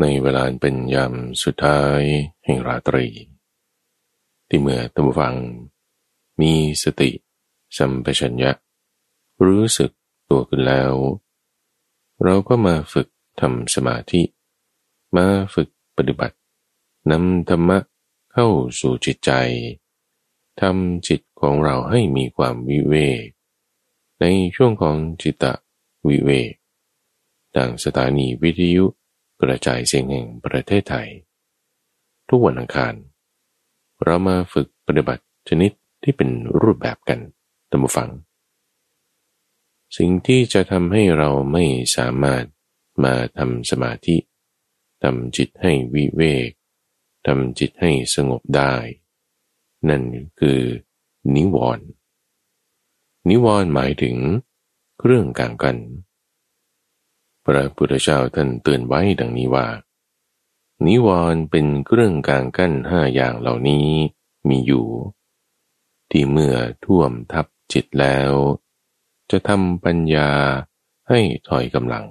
ในเวลาเป็นยามสุดท้ายแห่งราตรี ที่เมื่อตัมฟัง มีสติสัมปชัญญะ รู้สึกตัวขึ้นแล้ว เราก็มาฝึกทำสมาธิ มาฝึกปฏิบัตินำธรรมะเข้าสู่จิตใจทำจิตของเราให้มีความวิเวกในช่วงของจิตตวิเวกดังสถานีวิทยุ กระจายเสียงแห่งประเทศไทย ทุกวันอังคาร เรามาฝึกปฏิบัติชนิดที่เป็นรูปแบบกันตัมฟัง สิ่งที่จะทำให้เราไม่สามารถมาทำสมาธิทำจิตให้วิเวกทำจิตให้สงบได้ นั่นคือนิวรณ์นิวรณ์หมายถึงเครื่องกลางกัน พระพุทธเจ้าท่านเตือนไว้ดังนี้ว่า นิวรณ์เป็นเครื่องกลางกั้นห้าอย่างเหล่านี้มีอยู่ ที่เมื่อท่วมทับจิตแล้ว จะทำปัญญาให้ถอยกำลัง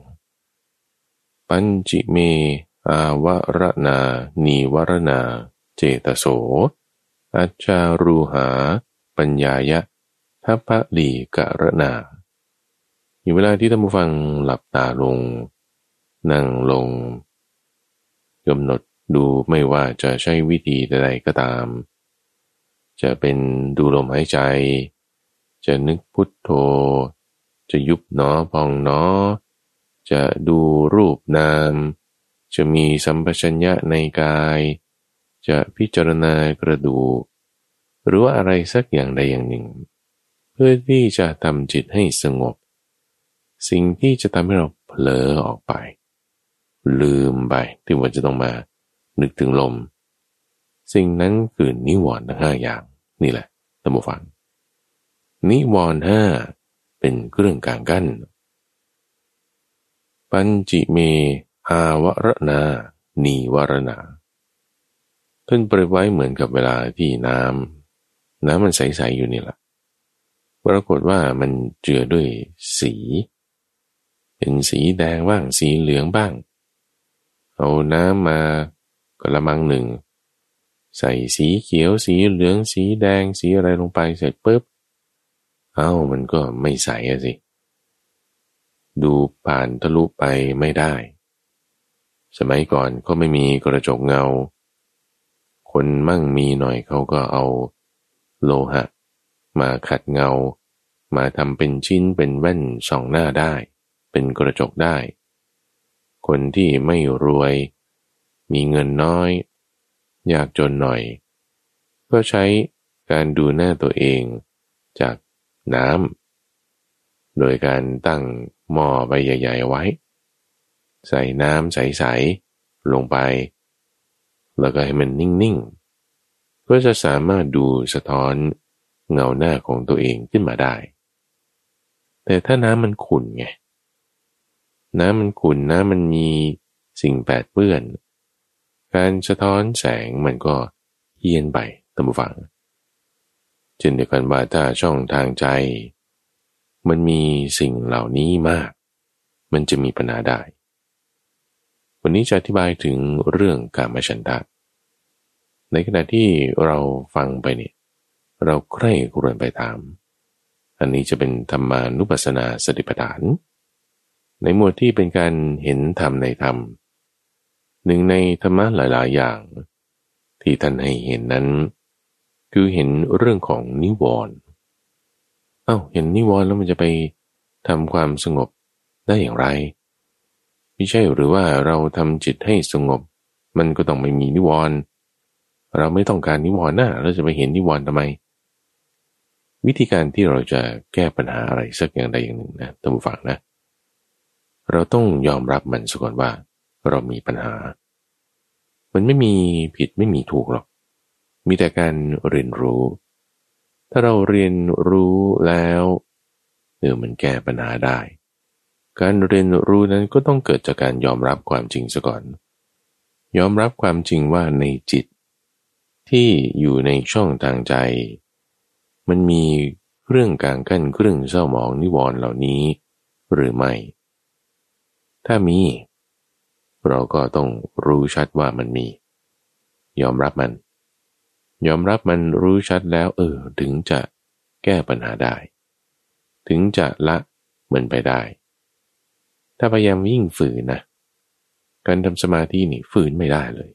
ปัญจิเม อาวรณานีวรณาเจตโสอาจารูหา ปัญญายะทัพพลีกะระนา อยู่เวลาที่ท่านผู้ฟังหลับตาลง นั่งลงกำหนดดูไม่ว่าจะใช้วิธีใดๆก็ตาม จะเป็นดูลมหายใจ จะนึกพุทโธ จะยุบหนอพองหนอ จะดูรูปนาม จะมีสัมปชัญญะในกาย จะพิจารณากระดูหรือว่าอะไรสักอย่างใดอย่างหนึ่ง เพื่อที่จะทำจิตให้สงบ สิ่งที่จะทำให้เราเผลอออกไป ลืมไปที่ว่าจะต้องมา นึกถึงลม สิ่งนั้นคือนิวรณ์ทั้งห้าอย่างนี่แหละตัมฟัง นิวรณ์ห้าเป็นเครื่องกลางกั้น ปัญจิเม อาวรณานีวรณาท่านเปรียบไว้เหมือนกับเวลาที่น้ำน้ำมันใสๆอยู่นี่แหละปรากฏว่ามันเจือด้วยสี เป็นสีแดงบ้างสีเหลืองบ้าง เอาน้ำมากระมังหนึ่ง ใส่สีเขียวสีเหลืองสีแดงสีอะไรลงไปเสร็จปุ๊บ เอ้ามันก็ไม่ใสอะสิ ดูผ่านทะลุไปไม่ได้ สมัยก่อนก็ไม่มีกระจกเงา คนมั่งมีหน่อยเขาก็เอาโลหะ มาขัดเงา มาทำเป็นชิ้นเป็นแว่นส่องหน้าได้ เป็นกระจกได้ คนที่ไม่รวย มีเงินน้อยอยากจนหน่อย ก็ใช้การดูหน้าตัวเองจากน้ำ โดยการตั้งหม้อใบใหญ่ ๆ ไว้ ใส่น้ำใส ๆ ลงไป แล้วก็ให้มันนิ่ง ๆ ก็จะสามารถดูสะท้อนเงาหน้าของตัวเองขึ้นมาได้ แต่ถ้าน้ำมันขุ่นไง น้ำมันขุ่นน้ำมันมีสิ่งแปดเปื้อน การสะท้อนแสงมันก็เฮียนไปตามฝังเช่นเดียวกันว่าถ้าช่องทางใจ มันมีสิ่งเหล่านี้มาก มันจะมีปัญหาได้ วันนี้จะอธิบายถึงเรื่องการมาชันทะในขณะที่เราฟังไปเนี่ยเราใคร่ครวญไปตาม อันนี้จะเป็นธรรมานุปัสสนาสติปัฏฐาน ในหมวดที่เป็นการเห็นธรรมในธรรม หนึ่งในธรรมะหลาย ๆ อย่าง ที่ท่านให้เห็นนั้น คือเห็นเรื่องของนิวรณ์เอา้าเห็นนิวรณ์แล้วมันจะไปทำความสงบได้อย่างไร ไม่ใช่หรือว่าเราทำจิตให้สงบ มันก็ต้องไม่มีนิวรณ์เราไม่ต้องการนิวรณ์นะเราจะไปเห็นนิวรณ์ทำไม วิธีการที่เราจะแก้ปัญหาอะไรสักอย่างใดอย่างหนึ่งนะท่านผู้ฟังนะ เราต้องยอมรับมันซะก่อนว่า เรามีปัญหา มันไม่มีผิดไม่มีถูกหรอก มีแต่การเรียนรู้ ถ้าเราเรียนรู้แล้วเออมันแก้ปัญหาได้ การเรียนรู้นั้นก็ต้องเกิดจากการยอมรับความจริงซะก่อน ยอมรับความจริงว่าในจิต ที่อยู่ในช่องทางใจ มันมีเครื่องกลางกั้นเครื่องเศร้าหมองนิวรณ์เหล่านี้ หรือไม่ ถ้ามี เราก็ต้องรู้ชัดว่ามันมี ยอมรับมัน ยอมรับมันรู้ชัดแล้ว เออ ถึงจะแก้ปัญหาได้ ถึงจะละมันไปได้ ถ้าพยายามยิ่งฝืนนะการทำสมาธินี่ฝืนไม่ได้เลย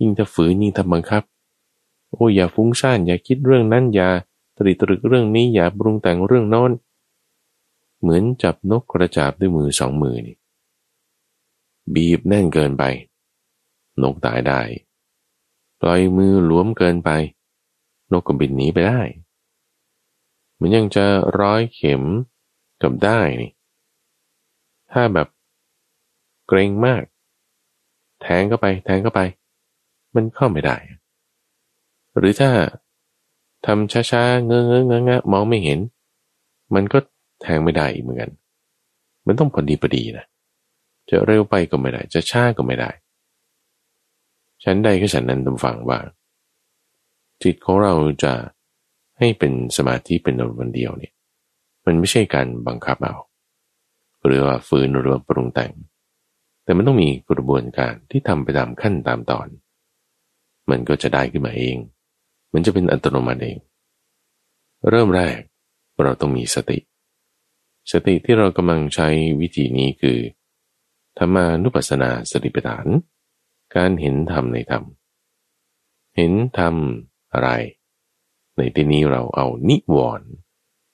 ยิ่งถ้าฝืนยิ่งทำบังคับ โอ้อย่าฟุ้งซ่านอย่าคิดเรื่องนั้นอย่าตริตรึกเรื่องนี้อย่าปรุงแต่งเรื่องโน้นเหมือนจับนกกระจาบด้วยมือสองมือนี่ บีบแน่นเกินไป นกตายได้ ปล่อยมือหลวมเกินไป นกก็บินหนีไปได้ มันยังจะร้อยเข็มกับได้นี่ถ้าแบบเกรงมาก แทงเข้าไป แทงเข้าไป มันเข้าไม่ได้ หรือถ้าทำช้าๆ เงื้อเงื้อเงมองไม่เห็น มันก็แทงไม่ได้อีกเหมือนกัน มันต้องพอดีพอดีนะ จะเร็วไปก็ไม่ได้ จะช้าก็ไม่ได้ ฉันใดก็ฉันนั้นตำฟังว่าจิตของเราจะให้เป็นสมาธิเป็นวันเดียวเนี่ย มันไม่ใช่การบังคับเอาหรือว่าฝืนหรือว่าปรุงแต่ง แต่มันต้องมีกระบวนการที่ทำไปตามขั้นตามตอน มันก็จะได้ขึ้นมาเอง มันจะเป็นอัตโนมัติเอง เริ่มแรกเราต้องมีสติ สติที่เรากำลังใช้วิธีนี้คือ ธรรมานุปัสสนาสติปัฏฐาน การเห็นธรรมในธรรม เห็นธรรมอะไร ในที่นี้เราเอานิวรณ์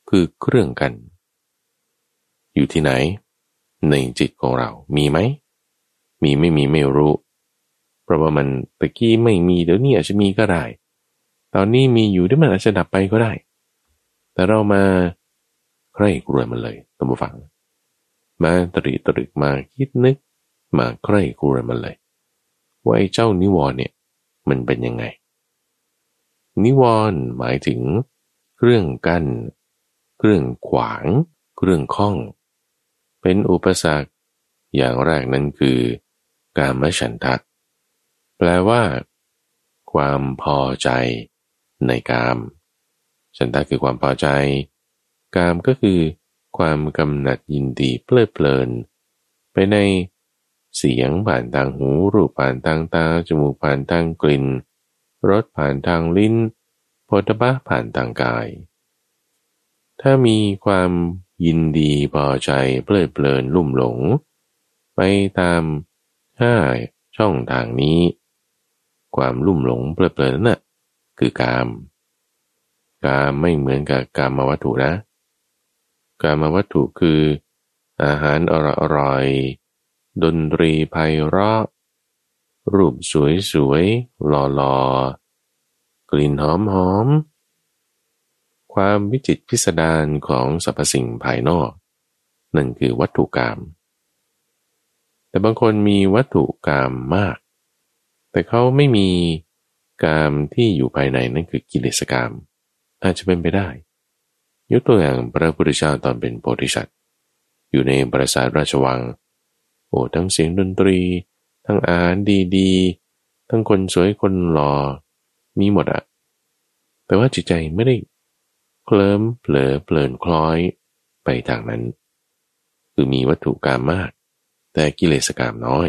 คือเครื่องกัน อยู่ที่ไหน ในจิตของเรา มีไหม มีไม่มีไม่รู้ เพราะว่ามันตะกี้ไม่มีเดี๋ยวนี้อาจจะมีก็ได้ ตอนนี้มีอยู่ที่มันอาจจะดับไปก็ได้ แต่เรามาใคร่กลัวมันเลยตั้งฟัง มาตรีตรึกมาคิดนึก มาใคร่ครวญมันเลย ว่าไอ้เจ้านิวรณ์เนี่ย มันเป็นยังไง นิวรณ์หมายถึง เครื่องกัน้นเครื่องขวาง เครื่องข้อง เป็นอุปสรรค อย่างแรกนั้นคือ การมฉันทะแปลว่า ความพอใจในกามฉันทะคือความพอใจ กามก็คือ ความกำหนัดยินดีเพลิดเพลิน ไปในเสียงผ่านทางหู รูปผ่านทางตา จมูกผ่านทางกลิ่น รสผ่านทางลิ้นโพธบะผ่านทางกาย ถ้ามีความยินดีพอใจเพลิดเพลินลุ่มหลง ไปตามห้าช่องทางนี้ ความลุ่มหลงเพลิดเพลินนั่นคือกาม กามไม่เหมือนกับกามมวัตถุนะ การมาวัตถุคือ อาหารอร่อย ดนตรีไพเราะ รูปสวยสวยหล่อหล่อกลิ่นหอมหอม ความวิจิตพิสดารของสรรพสิ่งภายนอก นั่นคือวัตถุกรรม แต่บางคนมีวัตถุกรรมมาก แต่เขาไม่มีกรรมที่อยู่ภายในนั่นคือกิเลสกรรม อาจจะเป็นไปได้ ยกตัวอย่างพระพุทธเจ้าตอนเป็นโพธิสัตว์อยู่ในปราสาทราชวัง โอ้ทั้งเสียงดนตรี ทั้งอาหารดีๆ ทั้งคนสวยคนหล่อมีหมดอะแต่ว่าจิตใจไม่ได้เคลิ้มเผลอเพลินคล้อยไปทางนั้น คือมีวัตถุกรรมมาก แต่กิเลสกรรมน้อย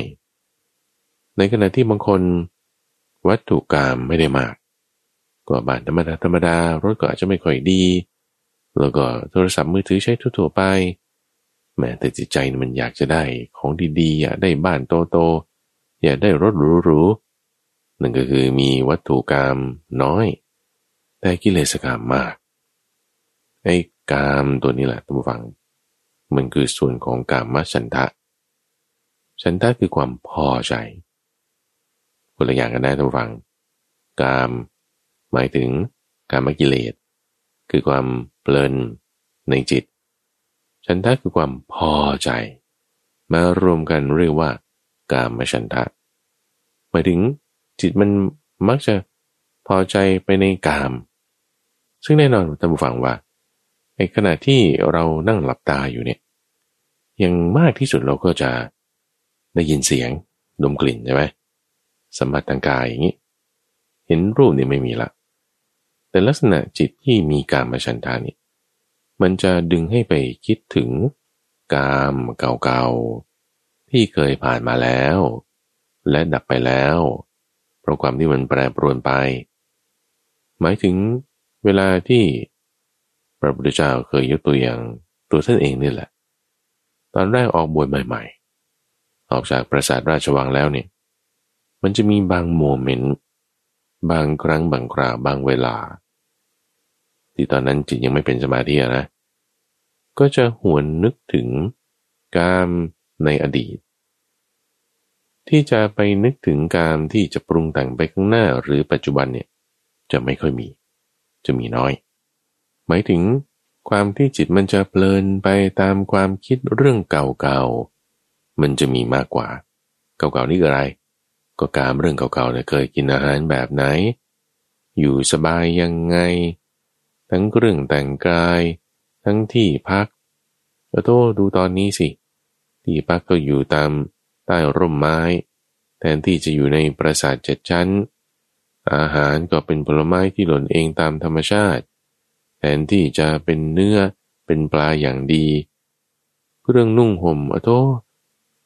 ในขณะที่บางคนวัตถุกรรมไม่ได้มาก ก็บ้านธรรมดาธรรมดารถก็อาจจะไม่ค่อยดี แล้วก็โทรศัพท์มือถือใช้ทั่วไปแม้แต่จิตใจมันอยากจะได้ของดีๆอยากได้บ้านโตๆอยากได้รถหรูๆนั่นก็คือมีวัตถุกรรมน้อย แต่กิเลสกรรมมากไอ้กามตัวนี้แหละท่านผู้ฟัง มันคือส่วนของกามฉันทะ ฉันทะคือความพอใจคนละอย่างกันได้ท่านผู้ฟัง กาม หมายถึงกามกิเลส คือความเพลินในจิต ฉันทะคือความพอใจ มารวมกันเรียกว่ากามฉันทะหมายถึงจิตมันมักจะพอใจไปในกาม ซึ่งแน่นอนท่านผู้ฟังว่าในขณะที่เรานั่งหลับตาอยู่เนี่ยยังมากที่สุดเราก็จะได้ยินเสียงดมกลิ่นใช่ไหมสัมผัสทางกายอย่างนี้ เห็นรูปนี่ไม่มีละ แต่ลักษณะจิตที่มีการมาชันทานี่มันจะดึงให้ไปคิดถึงกามเก่าๆ ที่เคยผ่านมาแล้ว และดับไปแล้วเพราะความที่มันแปรปรวนไป หมายถึงเวลาที่พระพุทธเจ้าเคยยกตัวอย่างตัวท่านเองนี่แหละ ตอนแรกออกบวชใหม่ ๆ ออกจากปราสาทราชวังแล้วเนี่ย มันจะมีบางโมเมนต์ บางครั้งบางคราวบางเวลา ที่ตอนนั้นจิตยังไม่เป็นสมาธินะ ก็จะหวนนึกถึงกามในอดีต ที่จะไปนึกถึงกามที่จะปรุงแต่งไปข้างหน้าหรือปัจจุบันเนี่ยจะไม่ค่อยมี จะมีน้อย หมายถึงความที่จิตมันจะเพลินไปตามความคิดเรื่องเก่าๆ มันจะมีมากกว่า เก่าๆนี่อะไร ก็การเรื่องเก่าๆเนี่ยเคยกินอาหารแบบไหน อยู่สบายยังไง ทั้งเรื่องแต่งกาย ทั้งที่พักแล้วโตดูตอนนี้สิ ที่พักก็อยู่ตามใต้ร่มไม้ แทนที่จะอยู่ในปราสาทเจ็ดชั้น อาหารก็เป็นผลไม้ที่หล่นเองตามธรรมชาติ แทนที่จะเป็นเนื้อเป็นปลาอย่างดี เรื่องนุ่งห่มอโต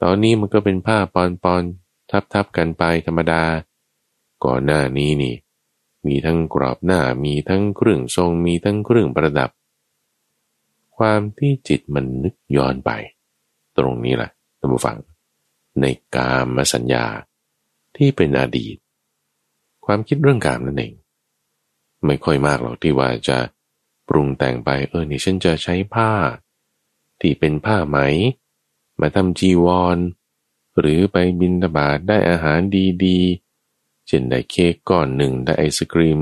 ตอนนี้มันก็เป็นผ้าปอนปอน ทับทับกันไปธรรมดา ก่อนหน้านี้นี่ มีทั้งกรอบหน้ามีทั้งเครื่องทรงมีทั้งเครื่องประดับ ความที่จิตมันนึกย้อนไป ตรงนี้แหละท่านผู้ฟัง ในกามสัญญาที่เป็นอดีต ความคิดเรื่องกามนั่นเอง ไม่ค่อยมากหรอกที่ว่าจะปรุงแต่งไปเออนี่ฉันจะใช้ผ้า ที่เป็นผ้าไหม มาทำจีวร หรือไปบินตบาดได้อาหารดีๆ เช่นได้เค้กก้อนหนึ่งได้ไอศกรีม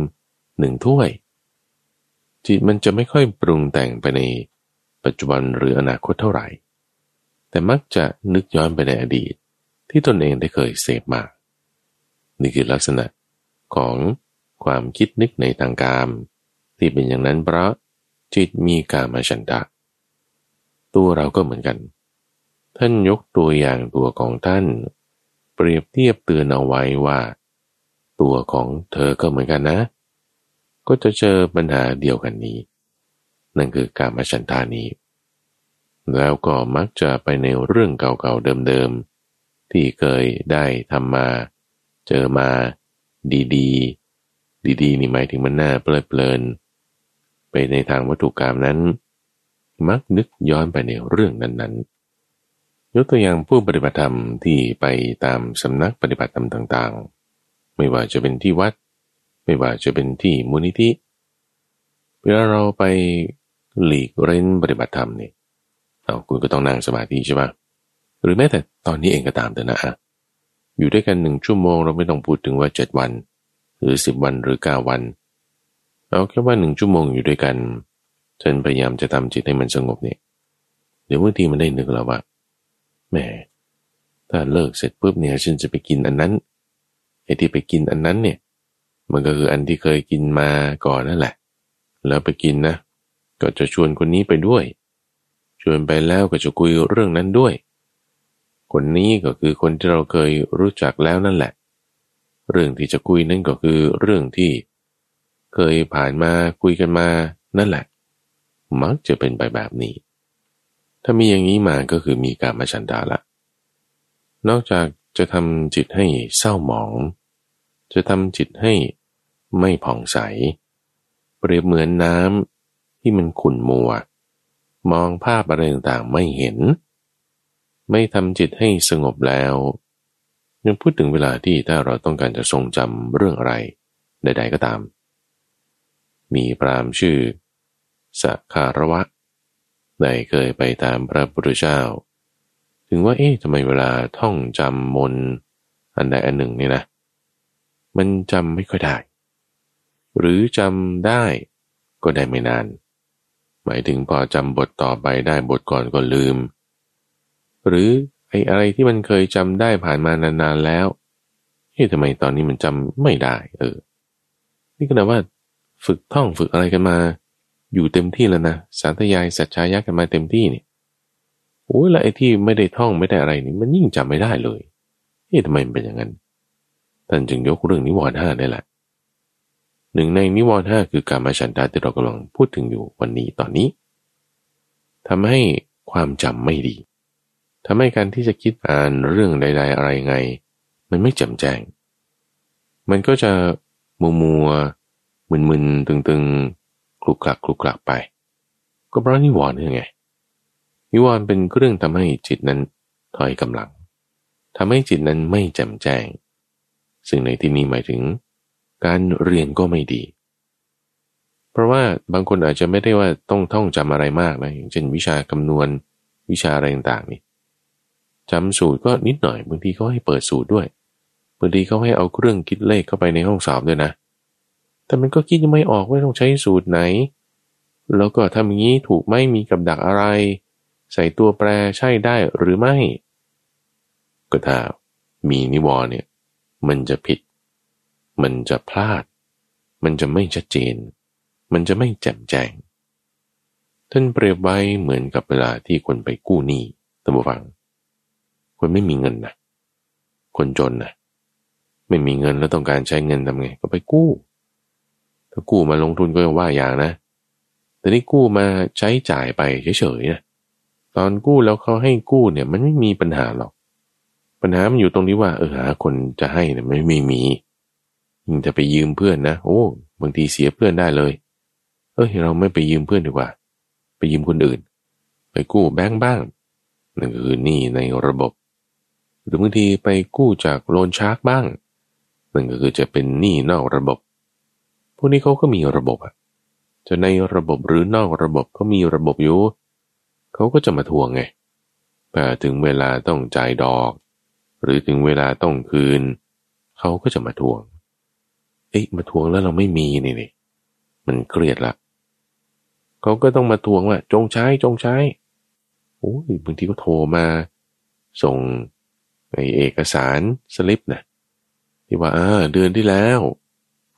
หนึ่งถ้วย จิตมันจะไม่ค่อยปรุงแต่งไปในปัจจุบันหรืออนาคตเท่าไหร่ แต่มักจะนึกย้อนไปในอดีต ที่ตนเองได้เคยเสพมา นี่คือลักษณะของความคิดนึกในทางการที่เป็นอย่างนั้นเพราะจิตมีกามาฉันทะตัวเราก็เหมือนกัน ท่านยกตัวอย่างตัวของท่าน เปรียบเทียบเตือนเอาไว้ว่า ตัวของเธอก็เหมือนกันนะ ก็จะเจอปัญหาเดียวกันนี้ นั่นคือการมาฉันทานี้ แล้วก็มักจะไปในเรื่องเก่าๆเดิมๆ ที่เคยได้ทำมา เจอมา ดีๆ ดีๆ นี่หมายถึงมันน่าเพลิดเพลิน ไปในทางวัตถุกรรมนั้น มักนึกย้อนไปในเรื่องนั้นๆ ยกตัวอย่างผู้ปฏิบัติธรรมที่ไปตามสำนักปฏิบัติธรรมต่างๆ ไม่ว่าจะเป็นที่วัด ไม่ว่าจะเป็นที่มูลนิธิเวลาเราไปหลีกเร้นปฏิบัติธรรมเนี่ยเอาคุณก็ต้องนั่งสมาธิใช่ปะหรือแม้แต่ตอนนี้เองก็ตามแต่นะอยู่ด้วยกันหนึ่งชั่วโมงเราไม่ต้องพูดถึงว่าเจ็ดวัน หรือสิบวันหรือเก้าวัน เอาแค่ว่าหนึ่งชั่วโมงอยู่ด้วยกันฉันพยายามจะทำจิตให้มันสงบเนี่ยเดี๋ยวบางทีมันได้นึกแล้วว่า แหมถ้าเลิกเสร็จปุ๊บเนี่ยฉันจะไปกินอันนั้นไอ้ที่ไปกินอันนั้นเนี่ย มันก็คืออันที่เคยกินมาก่อนนั่นแหละ แล้วไปกินนะ ก็จะชวนคนนี้ไปด้วย ชวนไปแล้วก็จะคุยเรื่องนั้นด้วย คนนี้ก็คือคนที่เราเคยรู้จักแล้วนั่นแหละ เรื่องที่จะคุยนั่นก็คือเรื่องที่เคยผ่านมาคุยกันมานั่นแหละ มักจะเป็นไปแบบนี้ ถ้ามีอย่างนี้มาก็คือมีการมาชันดาละ นอกจากจะทำจิตให้เศร้าหมอง จะทำจิตให้ไม่ผ่องใส เปรียบเหมือนน้ำที่มันขุ่นมัว มองภาพอะไรต่างๆไม่เห็น ไม่ทำจิตให้สงบแล้ว ยังพูดถึงเวลาที่ถ้าเราต้องการจะทรงจำเรื่องอะไรใดๆก็ตาม มีพรามชื่อสัคารวะ ได้เคยไปตามพระพุทธเจ้า ถึงว่าเอ๊ะทำไมเวลาท่องจำมนอันใดอันหนึ่งนี่นะ มันจำไม่ค่อยได้ หรือจำได้ก็ได้ไม่นาน หมายถึงพอจำบทต่อไปได้บทก่อนก็ลืม หรือไอ้อะไรที่มันเคยจำได้ผ่านมานานๆแล้วเฮ้ยทำไมตอนนี้มันจำไม่ได้ เออ นี่ก็นะว่า ฝึกท่องฝึกอะไรกันมา อยู่เต็มที่แล้วนะสารทยายสัจชายะกันมาเต็มที่นี่โอ้ยแล้วไอ้ที่ไม่ได้ท่องไม่ได้อะไรนี่มันยิ่งจำไม่ได้เลยเอ๊ะทำไมมันเป็นอย่างนั้นท่านจึงยกเรื่องนิวรณ์ห้าได้แหละหนึ่งในนิวรณ์ห้าคือการมาฉันทาที่เรากำลังพูดถึงอยู่วันนี้ตอนนี้ทำให้ความจำไม่ดีทำให้การที่จะคิดอ่านเรื่องใด ๆ อะไรไง มันไม่จ่มแจ้ง มันก็จะมัวมัวมึนๆตึงๆ คลุกคลักคลุกคลักไป ก็เพราะนิวรณ์นี่ไงนิวรณ์เป็นเครื่องทำให้จิตนั้นถอยกำลังทำให้จิตนั้นไม่แจ่มแจ้ง ซึ่งในที่นี้หมายถึง การเรียนก็ไม่ดี เพราะว่าบางคนอาจจะไม่ได้ว่าต้องท่องจำอะไรมากนะอย่างเช่นวิชาคำนวณวิชาอะไรต่างๆนี่จำสูตรก็นิดหน่อยบางทีเขาให้เปิดสูตรด้วยบางทีเขาให้เอาเครื่องคิดเลขเข้าไปในห้องสอบด้วยนะ แต่มันก็คิดยังไม่ออกว่าต้องใช้สูตรไหน แล้วก็ทำอย่างนี้ถูกไม่มีกับดักอะไร ใส่ตัวแปรใช่ได้หรือไม่ ก็ถ้ามีนิวรณ์เนี่ย มันจะผิด มันจะพลาด มันจะไม่ชัดเจน มันจะไม่แจ่มแจ้งท่านเปรียบไว้เหมือนกับเวลาที่คนไปกู้หนี้ตัมบูฟัง คนไม่มีเงินนะคนจนนะไม่มีเงินแล้วต้องการใช้เงินทำไง ก็ไปกู้ กู้มาลงทุนก็ยังว่าอย่างนะ แต่นี่กู้มาใช้จ่ายไปเฉยๆนะตอนกู้แล้วเขาให้กู้เนี่ย มันไม่มีปัญหาหรอก ปัญหามันอยู่ตรงนี้ว่าเออหาคนจะให้เนี่ยไม่ไม่มียิ่งจะไปยืมเพื่อนนะโอ้บางทีเสียเพื่อนได้เลย เออเราไม่ไปยืมเพื่อนดีกว่า ไปยืมคนอื่น ไปกู้แบงก์บ้างนั่นคือหนี้ในระบบ หรือบางทีไปกู้จากโลนชาร์กบ้างนั่นก็คือจะเป็นหนี้นอกระบบ พวกนี้เขาก็มีระบบอะจะในระบบหรือนอกระบบเขามีระบบอยู่เขาก็จะมาทวงไงแต่ถึงเวลาต้องจ่ายดอก หรือถึงเวลาต้องคืน เขาก็จะมาทวง เอ๊ะมาทวงแล้วเราไม่มีนี่นี่มันเครียดละเขาก็ต้องมาทวงว่า จงใช้จงใช้โอ้ยบางทีก็โทรมา ส่งในเอกสารสลิปนะที่ว่าเออเดือนที่แล้ว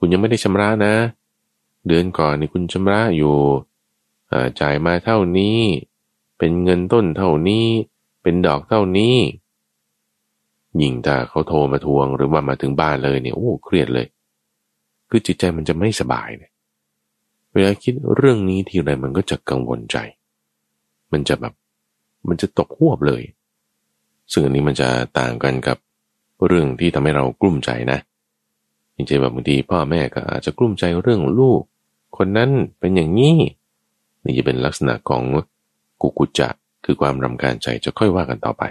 คุณยังไม่ได้ชำระนะ เดือนก่อนนี่คุณชำระอยู่จ่ายมาเท่านี้ เป็นเงินต้นเท่านี้ เป็นดอกเท่านี้ยิ่งถ้าเขาโทรมาทวงหรือว่ามาถึงบ้านเลยเนี่ยโอ้เครียดเลย คือจิตใจมันจะไม่สบายเนี่ยเวลาคิดเรื่องนี้ทีไรมันก็จะกังวลใจ มันจะแบบมันจะตกหวบเลย ซึ่งอันนี้มันจะต่างกันกับเรื่องที่ทำให้เรากลุ้มใจนะ จริงๆแบบบางทีพ่อแม่ก็อาจจะกลุ้มใจเรื่องลูก คนนั้นเป็นอย่างนี้ นี่จะเป็นลักษณะของกุกุจจะคือความรำคาญใจจะค่อยว่ากันต่อไป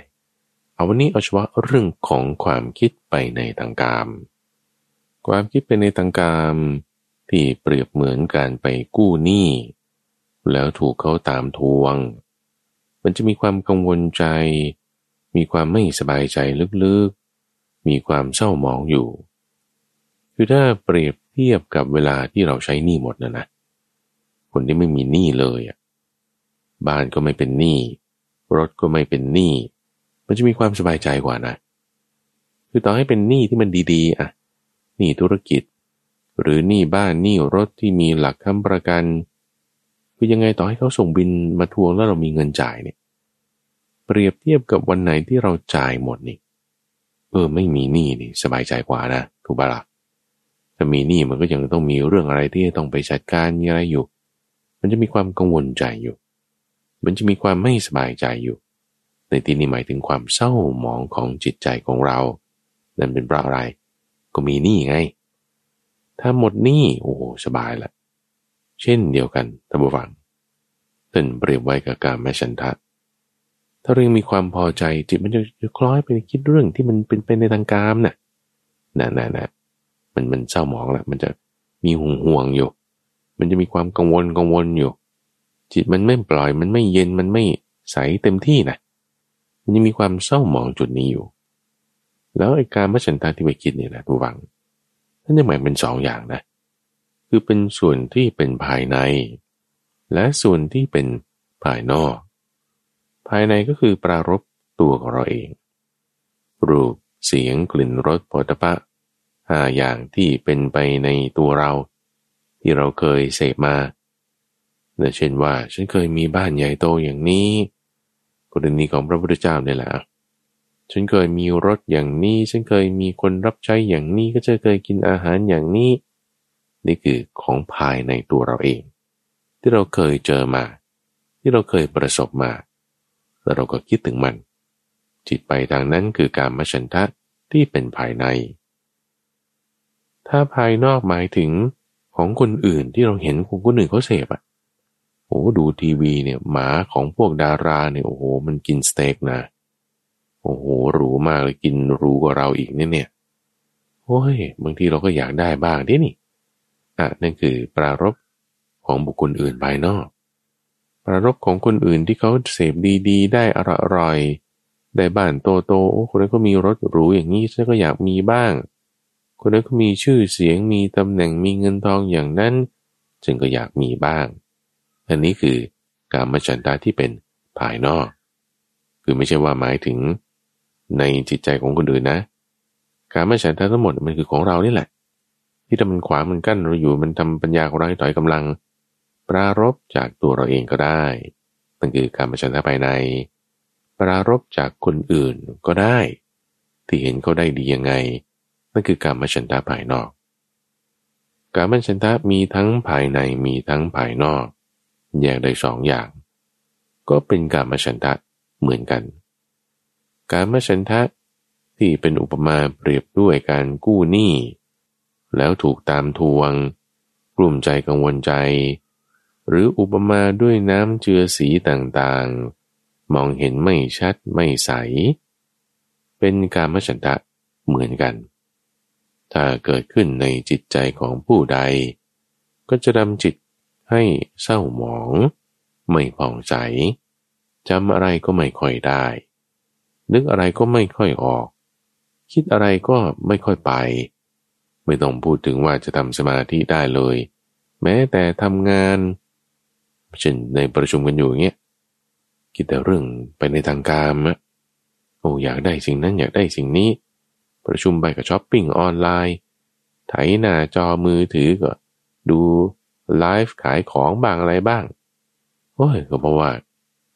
เอาวันนี้เอาเฉพาะเรื่องของความคิดไปในทางการความคิดไปในทางการที่เปรียบเหมือนการไปกู้หนี้แล้วถูกเขาตามทวง มันจะมีความกังวลใจ มีความไม่สบายใจลึกๆ มีความเศร้าหมองอยู่ คือถ้าเปรียบเทียบกับเวลาที่เราใช้หนี้หมดนะนะ คนที่ไม่มีหนี้เลยอะบ้านก็ไม่เป็นหนี้รถก็ไม่เป็นหนี้มันจะมีความสบายใจกว่านะ คือต่อให้เป็นหนี้ที่มันดีๆอะหนี้ธุรกิจ หรือหนี้บ้านหนี้รถที่มีหลักค้ำประกัน คือยังไงต่อให้เขาส่งบินมาทวงแล้วเรามีเงินจ่ายเนี่ย เปรียบเทียบกับวันไหนที่เราจ่ายหมดนี่เออไม่มีหนี้นี่สบายใจกว่านะถูกปะละ่ะ ถ้ามีหนี้มันก็ยังต้องมีเรื่องอะไรที่ต้องไปจัดการมีอะไรอยู่ มันจะมีความกังวลใจอยู่ มันจะมีความไม่สบายใจอยู่ ในที่นี้หมายถึงความเศร้าหมองของจิตใจของเรา นั่นเป็นเพราะอะไร ก็มีหนี้ไง ถ้าหมดหนี้โอ้สบายละเช่นเดียวกันท่านผู้ฟังต้นเปรียบไว้กับการแม่ชันทะถ้าเรื่องมีความพอใจจิตมันจะคล้อยไปคิดเรื่องที่มันเป็นไปในทางกามน่ะน่ะน่ะน่ะ มันมันเศร้าหมองและมันจะมีห่วงห่วงอยู่ มันจะมีความกังวลกังวลอยู่ จิตมันไม่ปล่อยมันไม่เย็นมันไม่ใสเต็มที่นะมันยังมีความเศร้าหมองจุดนี้อยู่ แล้วไอ้การมัฉันทาที่ไปคิดเนี่ยนะทุกวังนั่นยังหมายเป็นสองอย่างนะ คือเป็นส่วนที่เป็นภายใน และส่วนที่เป็นภายนอก ภายในก็คือปรารบตัวของเราเอง รูปเสียงกลิ่นรสผลิภั ห้าอย่างที่เป็นไปในตัวเรา ที่เราเคยเสพมาเช่นว่า ฉันเคยมีบ้านใหญ่โตอย่างนี้กรณีของพระพุทธเจ้าเนี่ยแหละฉันเคยมีรถอย่างนี้ ฉันเคยมีคนรับใช้อย่างนี้ ก็จะเคยกินอาหารอย่างนี้ นี่คือของภายในตัวเราเอง ที่เราเคยเจอมา ที่เราเคยประสบมา แล้วเราก็คิดถึงมัน จิตไปทางนั้นคือการมฉันทะที่เป็นภายใน ถ้าภายนอกหมายถึงของคนอื่นที่เราเห็นของคนอื่นเขาเสพอะโอ้ดูทีวีเนี่ยหมาของพวกดาราเนี่ยโอ้โหมันกินสเต็กนะโอ้โหหรูมากเลยกินรู้กว่าเราอีกเนี่ยเนี่ยโอ้ยบางทีเราก็อยากได้บ้างดินี่อะนั่นคือปรารบของบุคคลอื่นภายนอกปรารบของคนอื่นที่เขาเสพดีๆ ได้อร่อยได้บ้านโตโตโอ้คนนั้นก็มีรถหรูอย่างนี้ฉันก็อยากมีบ้าง คนนั้นก็มีชื่อเสียงมีตำแหน่งมีเงินทองอย่างนั้นฉันก็อยากมีบ้าง อันนี้คือการมฉันตาที่เป็นภายนอก คือไม่ใช่ว่าหมายถึงในจิตใจของคนอื่นนะ การมฉันตาทั้งหมดมันคือของเรานี่แหละ ที่ทำมันขวางมันกั้นเราอยู่มันทำปัญญาของเราให้ถอยกำลัง ปรารบจากตัวเราเองก็ได้นั่นคือการมฉันตาภายใน ปรารบจากคนอื่นก็ได้ ที่เห็นเขาได้ดียังไง นั่นคือการมฉันตาภายนอก การมฉันทะมีทั้งภายในมีทั้งภายนอก แยกได้สองอย่าง ก็เป็นการมฉันทะเหมือนกัน การมฉันทะที่เป็นอุปมาเปรียบด้วยการกู้หนี้แล้วถูกตามทวง กลุ่มใจกังวลใจ หรืออุปมาด้วยน้ำเจือสีต่างๆ มองเห็นไม่ชัดไม่ใส เป็นการมฉันทะเหมือนกัน ถ้าเกิดขึ้นในจิตใจของผู้ใด ก็จะดำจิตให้เศร้าหมอง ไม่ผ่องใสจำอะไรก็ไม่ค่อยได้ นึกอะไรก็ไม่ค่อยออก คิดอะไรก็ไม่ค่อยไป ไม่ต้องพูดถึงว่าจะทำสมาธิได้เลย แม้แต่ทำงานเช่นในประชุมกันอยู่เงี้ยคิดแต่เรื่องไปในทางการอะโอ้อยากได้สิ่งนั้นอยากได้สิ่งนี้ ประชุมไปกับช้อปปิ้งออนไลน์ ไถหน้าจอมือถือก็ดูไลฟ์ขายของบางอะไรบ้าง โอ้ยก็เพราะว่า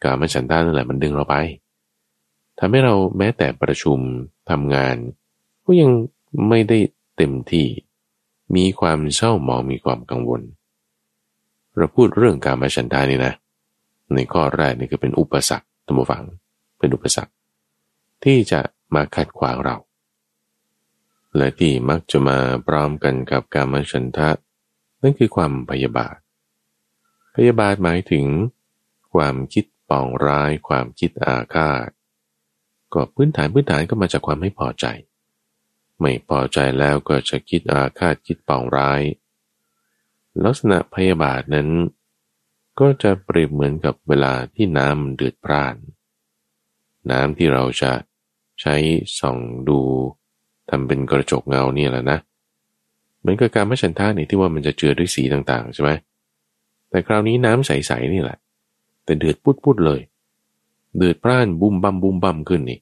การมันฉันทานั่นแหละมันดึงเราไปทำให้เราแม้แต่ประชุมทำงาน ก็ยังไม่ได้เต็มที่ มีความเศร้าหมองมีความกังวล เราพูดเรื่องการมาฉันทานี่นะ ในข้อแรกนี่คือเป็นอุปสรรคตัมฟัง เป็นอุปสรรค ที่จะมาขัดขวางเรา และที่มักจะมาพร้อมกันกับการมฉันทะ นั่นคือความพยาบาท พยาบาทหมายถึง ความคิดปองร้าย ความคิดอาฆาตก็พื้นฐานพื้นฐานก็มาจากความไม่พอใจ ไม่พอใจแล้วก็จะคิดอาฆาตคิดปองร้าย ลักษณะพยาบาทนั้น ก็จะเปรียบเหมือนกับเวลาที่น้ำเดือดพร่าน น้ำที่เราจะใช้ส่องดู ทำเป็นกระจกเงาเนี่ยแหละนะ เหมือนกับการไม่ฉันท่านี่ที่ว่ามันจะเจือด้วยสีต่างๆใช่ไหมแต่คราวนี้น้ำใสๆนี่แหละ แต่เดือดปุดๆเลย เดือดพร่านบุ้มบั่มบุ้มบั่มขึ้นนี่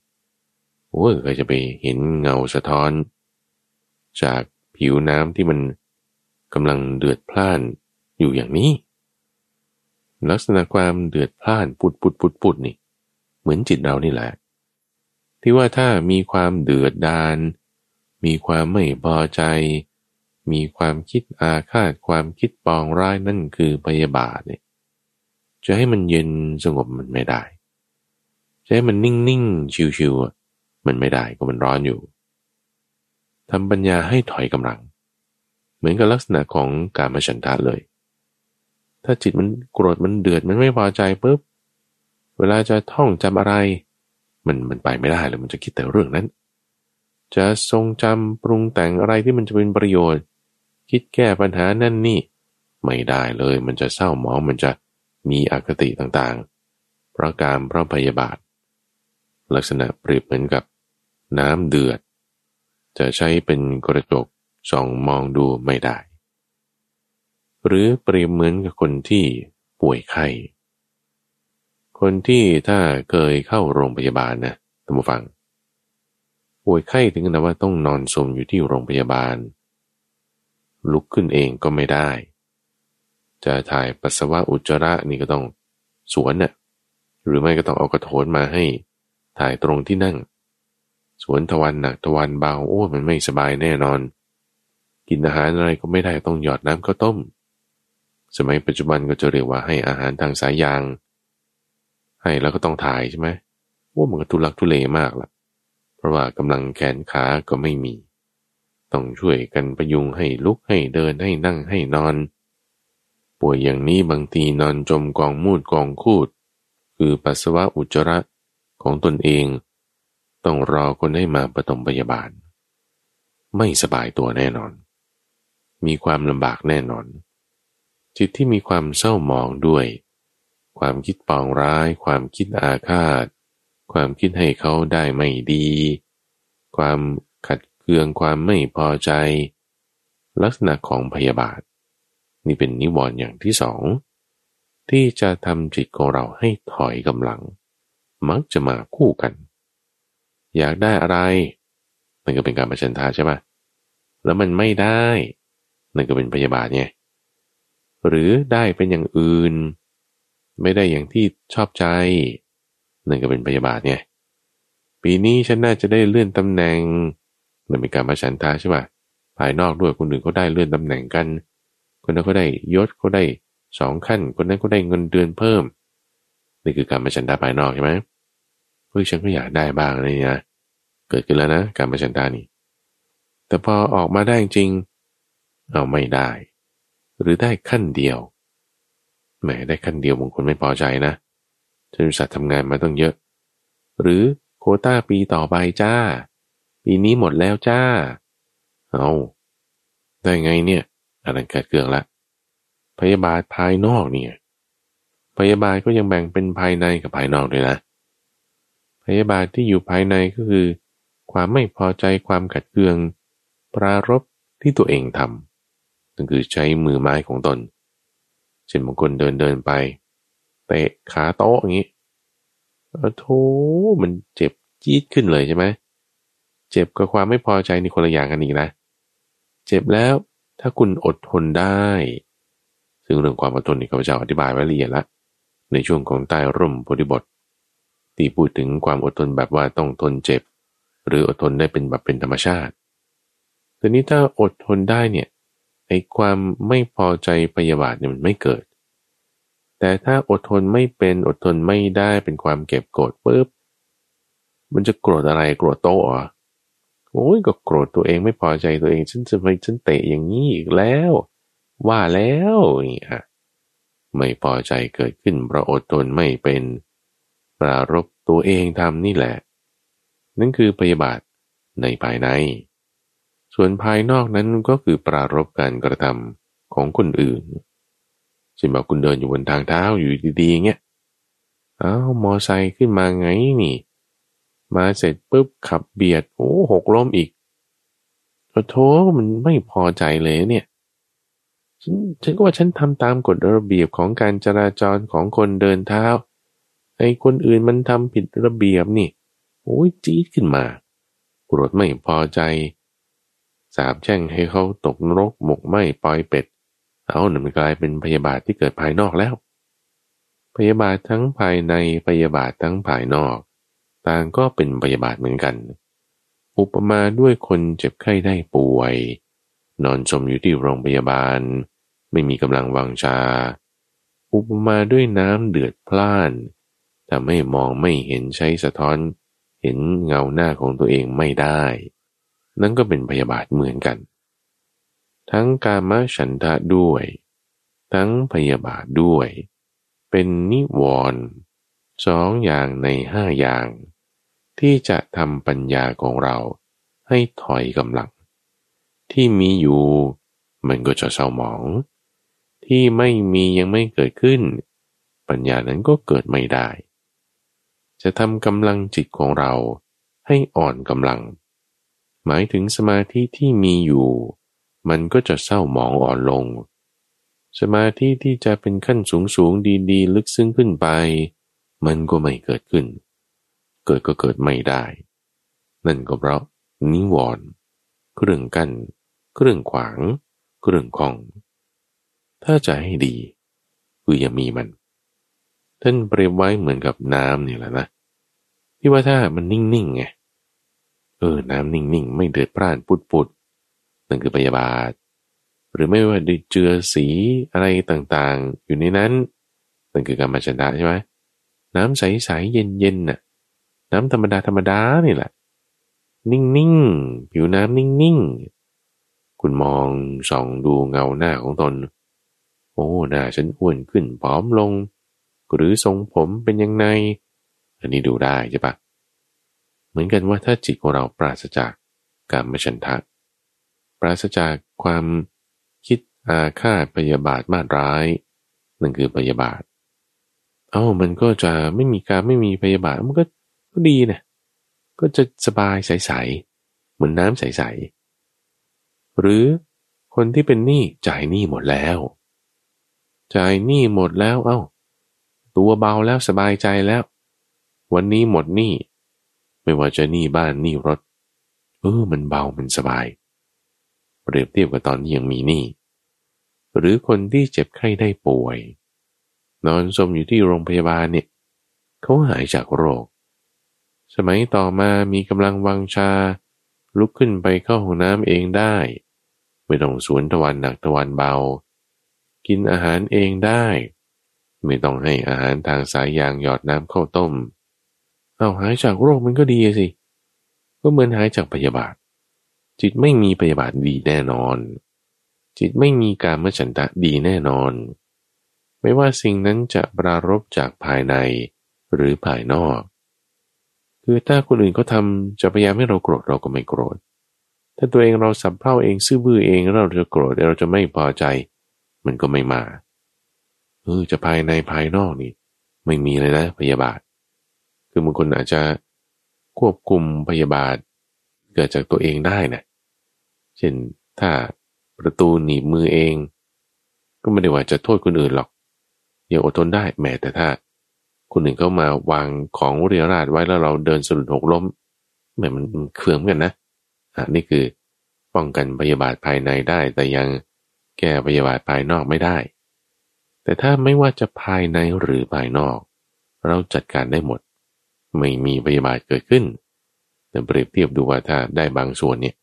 โอ้ยใครจะไปเห็นเงาสะท้อน จากผิวน้ำที่มันกำลังเดือดพล่านอยู่อย่างนี้ ลักษณะความเดือดพล่านปุดปุดปุดปุดนี่ เหมือนจิตเรานี่แหละ ที่ว่าถ้ามีความเดือดดาน มีความไม่พอใจ มีความคิดอาฆาตความคิดปองร้ายนั่นคือพยาบาทเนี่ยจะให้มันเย็นสงบมันไม่ได้ จะให้มันนิ่งๆชิวๆมันไม่ได้ก็มันร้อนอยู่ทำปัญญาให้ถอยกำลัง เหมือนกับลักษณะของการมาฉันทะเลย ถ้าจิตมันโกรธมันเดือดมันไม่พอใจปุ๊บเวลาจะท่องจำอะไร มันมันไปไม่ได้เลยมันจะคิดแต่เรื่องนั้น จะทรงจำปรุงแต่งอะไรที่มันจะเป็นประโยชน์ คิดแก้ปัญหานั่นนี่ ไม่ได้เลยมันจะเศร้าหมองมันจะมีอคติต่างๆ เพราะการเพราะพยาบาท ลักษณะเปรียบเหมือนกับน้ำเดือด จะใช้เป็นกระจกส่องมองดูไม่ได้ หรือเปรียบเหมือนกับคนที่ป่วยไข้ คนที่ถ้าเคยเข้าโรงพยาบาลนะท่านผู้ฟัง ป่วยไข้ถึงขนาดว่าต้องนอนสมอยู่ที่โรงพยาบาล ลุกขึ้นเองก็ไม่ได้ จะถ่ายปัสสาวะอุจจาระนี่ก็ต้องสวนน่ะหรือไม่ก็ต้องเอากระโถนมาให้ ถ่ายตรงที่นั่ง สวนทวันหนักทวันเบาโอ้มันไม่สบายแน่นอน กินอาหารอะไรก็ไม่ได้ต้องหยอดน้ำข้าวต้ม สมัยปัจจุบันก็จะเรียกว่าให้อาหารทางสายยาง ให้แล้วก็ต้องถ่ายใช่ไหมว่ามันก็ทุลักทุเลมากละ่ะ เพราะว่ากำลังแขนขาก็ไม่มี ต้องช่วยกันประยุงให้ลุกให้เดินให้นั่งให้นอน ป่วยอย่างนี้บางทีนอนจมกองมูดกองคูด คือปัสสาวะอุจจาระของตนเอง ต้องรอคนให้มาประตมพยาบาล ไม่สบายตัวแน่นอน มีความลำบากแน่นอน จิตที่มีความเศร้าหมองด้วย ความคิดปองร้าย ความคิดอาฆาต ความคิดให้เขาได้ไม่ดี ความขัดเคืองความไม่พอใจ ลักษณะของพยาบาท นี่เป็นนิวรณ์อย่างที่สอง ที่จะทำจิตของเราให้ถอยกำลัง มักจะมาคู่กัน อยากได้อะไรมันก็เป็นการประชันทาใช่ไหมแล้วมันไม่ได้ นั่นก็เป็นพยาบาทไงหรือได้เป็นอย่างอื่น ไม่ได้อย่างที่ชอบใจ นั่นก็เป็นพยาบาทไงปีนี้ฉันน่าจะได้เลื่อนตำแหน่งนั่นเป็นการประชันทาใช่ป่ะภายนอกด้วยคนอื่นเขาได้เลื่อนตำแหน่งกัน คนนั้นก็ได้ยศเขาได้สองขั้น คนนั้นก็ได้เงินเดือนเพิ่ม นี่คือการประชันทาภายนอกใช่ไหมเฮ้ยฉันก็อยากได้บ้างเลยนะเกิดขึ้นแล้วนะการประชันตานี่ แต่พอออกมาได้จริง เอาไม่ได้ หรือได้ขั้นเดียวแหมได้ขั้นเดียวบางคนไม่พอใจนะ จนสัตว์ทำงานมาต้องเยอะ หรือโคต้าปีต่อไปจ้า ปีนี้หมดแล้วจ้า เอาได้ไงเนี่ยอะไรเกิดเกืองละ พยาบาลภายนอกเนี่ย พยาบาลก็ยังแบ่งเป็นภายในกับภายนอกด้วยนะ พยาบาทที่อยู่ภายในก็คือ ความไม่พอใจความขัดเคือง ปรารบที่ตัวเองทำนั่นคือใช้มือไม้ของตนเช่นบางคนเดินเดินไป ตะขาโต๊ะอย่างนี้โธ่มันเจ็บจี๊ดขึ้นเลยใช่ไหมเจ็บกับความไม่พอใจนี่คนละอย่างกันอีกนะ เจ็บแล้วถ้าคุณอดทนได้ ซึ่งเรื่องความอดทนนี่ข้าพเจ้าอธิบายไว้ละเอียดละในช่วงของใต้ร่มโพธิบท ที่พูดถึงความอดทนแบบว่าต้องทนเจ็บ หรืออดทนได้เป็นแบบเป็นธรรมชาติแต่นี้ถ้าอดทนได้เนี่ยไอ้ความไม่พอใจพยาบาทเนี่ยมันไม่เกิด แต่ถ้าอดทนไม่เป็นอดทนไม่ได้เป็นความเก็บโกรธปุ๊บมันจะโกรธอะไรโกรธโต๊ะโอ้ยก็โกรธตัวเองไม่พอใจตัวเองฉันจะไปฉันเตะอย่างนี้อีกแล้ว ว่าแล้วนี่ฮะไม่พอใจเกิดขึ้นเพราะอดทนไม่เป็นปรารบตัวเองทำนี่แหละ นั่นคือพยาบาทในภายใน ส่วนภายนอกนั้นก็คือปรารบการกระทำของคนอื่น เช่นบอกคุณเดินอยู่บนทางเท้าอยู่ดีๆเงี้ยอ้าวมอไซค์ขึ้นมาไงนี่ มาเสร็จปุ๊บขับเบียด โอ้หกล้มอีกโธ่มันไม่พอใจเลยเนี่ยฉันฉันก็ว่าฉันทำตามกฎระเบียบของการจราจรของคนเดินเท้าไอ้คนอื่นมันทำผิดระเบียบนี่โอ้ยจี๊ดขึ้นมาโกรธไม่พอใจ สาบแช่งให้เขาตกนรกหมกไหมปล่อยเป็ด เอาหนึ่งกลายเป็นพยาบาทที่เกิดภายนอกแล้ว พยาบาททั้งภายในพยาบาททั้งภายนอก ต่างก็เป็นพยาบาทเหมือนกัน อุปมาด้วยคนเจ็บไข้ได้ป่วย นอนชมอยู่ที่โรงพยาบาล ไม่มีกำลังวังชา อุปมาด้วยน้ำเดือดพล่านทำให้มองไม่เห็นใช้สะท้อน เห็นเงาหน้าของตัวเองไม่ได้ นั่นก็เป็นพยาบาทเหมือนกัน ทั้งกามฉันทะด้วย ทั้งพยาบาทด้วย เป็นนิวรณ์สองอย่างในห้าอย่าง ที่จะทำปัญญาของเราให้ถอยกำลัง ที่มีอยู่มันก็จะเศร้าหมอง ที่ไม่มียังไม่เกิดขึ้น ปัญญานั้นก็เกิดไม่ได้ จะทำกำลังจิตของเราให้อ่อนกำลัง หมายถึงสมาธิที่มีอยู่ มันก็จะเศร้าหมองอ่อนลง สมาธิที่จะเป็นขั้นสูงสูงดีๆ ลึกซึ้งขึ้นไป มันก็ไม่เกิดขึ้น เกิดก็เกิดไม่ได้ นั่นก็เพราะนิวรณ์เครื่องกัน้นเครื่องขวาง เครื่องคอง ถ้าจะให้ดีคืออย่ามีมัน ท่านเปรียบไว้เหมือนกับน้ำนี่แหละนะที่ว่าถ้ามันนิ่งๆไงเออน้ำนิ่งๆ ไม่เดือดพร่านปุดๆ นั่นคือพยาบาท หรือไม่ว่าดเจือสีอะไรต่างๆ อยู่ในนั้นนั่นคือการมชนะใช่ไหมน้ำใสๆเย็นๆน่ะน้ำธรรมดาธรรมดานี่แหละ นิ่งๆผิวน้ำนิ่งๆ คุณมองส่องดูเงาหน้าของตน โอ้หน้าฉันอ้วนขึ้นผอมลง หรือทรงผมเป็นยังไง อันนี้ดูได้ใช่ปะเหมือนกันว่าถ้าจิตของเราปราศจากการมฉันทะ ปราศจากความคิดอาฆาตพยาบาทมาร้าย นั่นคือพยาบาท เอา้ามันก็จะไม่มีการไม่มีพยาบาทมันก็ก็ดีนะก็จะสบายใสๆเหมือนน้ำใสๆหรือคนที่เป็นหนี้จ่ายหนี้หมดแล้ว จ่ายหนี้หมดแล้วเอา้า ตัวเบาแล้วสบายใจแล้ว วันนี้หมดหนี้ไม่ว่าจะหนี้บ้านหนี้รถ เออมันเบามันสบาย เปรียบเทียบกับตอนที่ยังมีหนี้หรือคนที่เจ็บไข้ได้ป่วย นอนสมอยู่ที่โรงพยาบาลเนี่ยเขาหายจากโรค สมัยต่อมามีกำลังวังชา ลุกขึ้นไปเข้าห้องน้ำเองได้ ไม่ต้องสวนตะวันหนักตะวันเบา กินอาหารเองได้ ไม่ต้องให้อาหารทางสายยางหยอดน้ำเข้าต้ม เอาหายจากโรคมันก็ดีสิ ก็เหมือนหายจากพยาบาท จิตไม่มีพยาบาทดีแน่นอน จิตไม่มีการมฉันทะดีแน่นอน ไม่ว่าสิ่งนั้นจะปรารบจากภายในหรือภายนอก คือถ้าคนอื่นเขาทาจะพยายามให้เราโกรธเราก็ไม่โกรธ ถ้าตัวเองเราสับเพ่าเองซื่อบื้อเองเราจะโกรธเราจะไม่พอใจ มันก็ไม่มาเออจะภายในภายนอกนี่ ไม่มีเลยนะพยาบาท คือบางคนอาจจะควบคุมพยาบาทเกิดจากตัวเองได้นะ เช่นถ้าประตูหนีบมือเอง ก็ไม่ได้ว่าจะโทษคนอื่นหรอกอยังอดทนได้แม้แต่ถ้า คนหนึ่งเขามาวางของเรียราดไว้แล้วเราเดินสะดุดหกล้มแม้มันเคืองกันนะอ่านี่คือป้องกันพยาบาทภายในได้ แต่ยังแก้พยาบาทภายนอกไม่ได้ แต่ถ้าไม่ว่าจะภายในหรือภายนอก เราจัดการได้หมด ไม่มีพยาบาทเกิดขึ้นแต่เปรียบเทียบดูว่าถ้าได้บางส่วนเนี่ย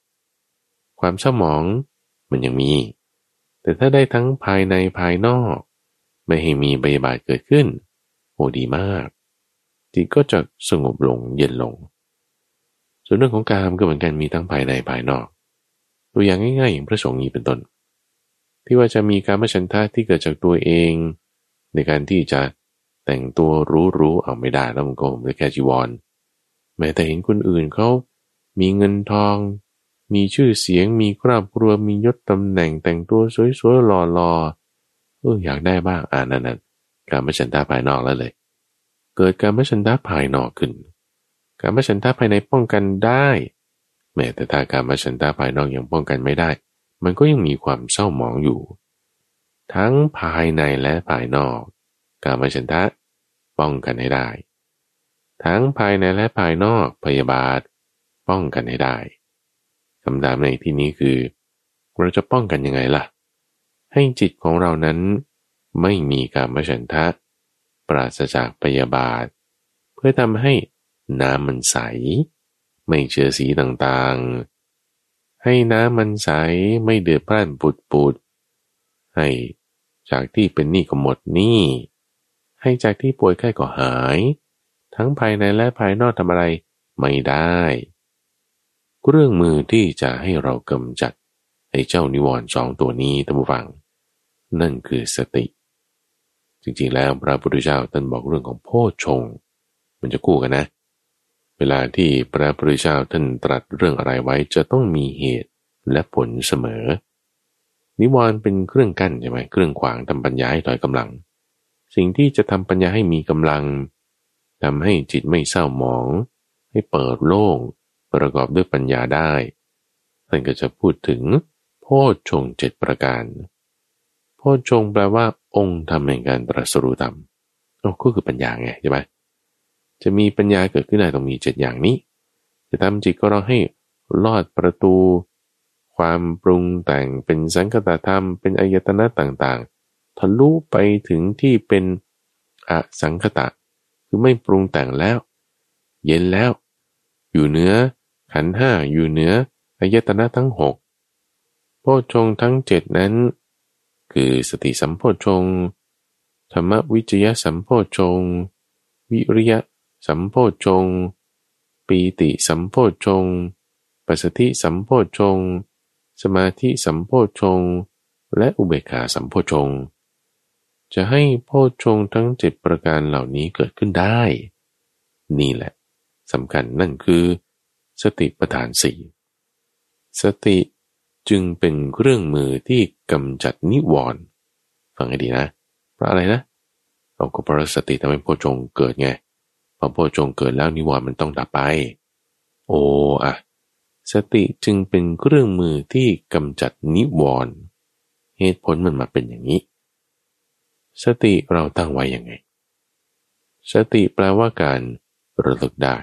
ความสมองมันยังมี แต่ถ้าได้ทั้งภายในภายนอก ไม่ให้มีบาบาทเกิดขึ้น โอ้ดีมากจิตก็จะสงบลงเย็นลง ส่วนเรื่องของการก็เหมือนกันมีทั้งภายในภายนอก ตัวอย่างง่ายๆอย่างพระสงฆ์นี้เป็นต้น ที่ว่าจะมีการมชันทะที่เกิดจากตัวเอง ในการที่จะแต่งตัวรู้ๆเอาไม่ได้แล้วมันก็ไม่แค่จีวร แม้แต่เห็นคนอื่นเขามีเงินทอง มีชื่อเสียงมีครอบครัวมียศตำแหน่งแต่งตัวสวยๆหล่อๆเอออยากได้บ้างอ่านั่นนั่นการมฉันทาภายนอกแล้วเลย เกิดการมฉันทาภายนอกขึ้น การมฉันทาภายในป้องกันได้แม้แต่ถ้าการมฉันทาภายนอกยังป้องกันไม่ได้ มันก็ยังมีความเศร้าหมองอยู่ ทั้งภายในและภายนอก การมฉันทะป้องกันให้ได้ ทั้งภายในและภายนอกพยาบาท ป้องกันให้ได้ คำถามในที่นี้คือ เราจะป้องกันยังไงล่ะ ให้จิตของเรานั้นไม่มีการมฉันทะ ปราศจากพยาบาท เพื่อทำให้น้ำมันใส ไม่เชื้อสีต่างๆ ให้น้ำมันใสไม่เดือดพร่านปุดปุดให้จากที่เป็นหนี้ก็หมดหนี้ให้จากที่ป่วยไข้ก็หาย ทั้งภายในและภายนอกทำอะไรไม่ได้ เรื่องมือที่จะให้เรากำจัดไอ้เจ้านิวรณ์สองตัวนี้ท่านผู้ฟัง นั่นคือสติ จริงๆแล้วพระพุทธเจ้าท่านบอกเรื่องของโพชง มันจะคู่กันนะ เวลาที่พระพุทธเจ้าท่านตรัสเรื่องอะไรไว้จะต้องมีเหตุและผลเสมอ นิวรณ์เป็นเครื่องกั้นใช่ไหมเครื่องขวางทำปัญญาให้ถอยกำลัง สิ่งที่จะทำปัญญาให้มีกำลังทำให้จิตไม่เศร้าหมอง ให้เปิดโล่ง ประกอบด้วยปัญญาได้ท่านก็จะพูดถึง โพชฌงเจ็ดประการ โพชฌงแปลว่า องค์ทำแห่งการตรัสรู้ธรรมก็คือปัญญาไงใช่ไหมจะมีปัญญาเกิดขึ้นได้ต้องมีเจ็ดอย่างนี้ จะทำจิตก็เราให้ลอดประตู ความปรุงแต่งเป็นสังคตธรรม เป็นอายตนะต่างๆ ทะลุไปถึงที่เป็นอสังคตะ คือไม่ปรุงแต่งแล้ว เย็นแล้ว อยู่เนื้อ ขันห้าอยู่เหนืออายตนะทั้งหกโพชงทั้งเจ็ดนั้น คือสติสัมโพชงธรรมวิจยะสัมโพชง วิริยะสัมโพชง ปีติสัมโพชง ปัสสติสัมโพชง สมาธิสัมโพชง และอุเบกขาสัมโพชง จะให้โพชงทั้งเจ็ดประการเหล่านี้เกิดขึ้นได้ นี่แหละสำคัญนั่นคือ สติปัฏฐานสี่สติจึงเป็นเครื่องมือที่กำจัดนิวรณ์ฟังให้ดีนะ เพราะอะไรนะเราก็เพราะสติทำให้โพชงเกิดไงพอโพชงเกิดแล้วนิวรณ์มันต้องดับไป โอ้อะสติจึงเป็นเครื่องมือที่กำจัดนิวรณ์เหตุผลมันมาเป็นอย่างนี้ สติเราตั้งไว้ยังไง สติแปลว่าการระลึกได้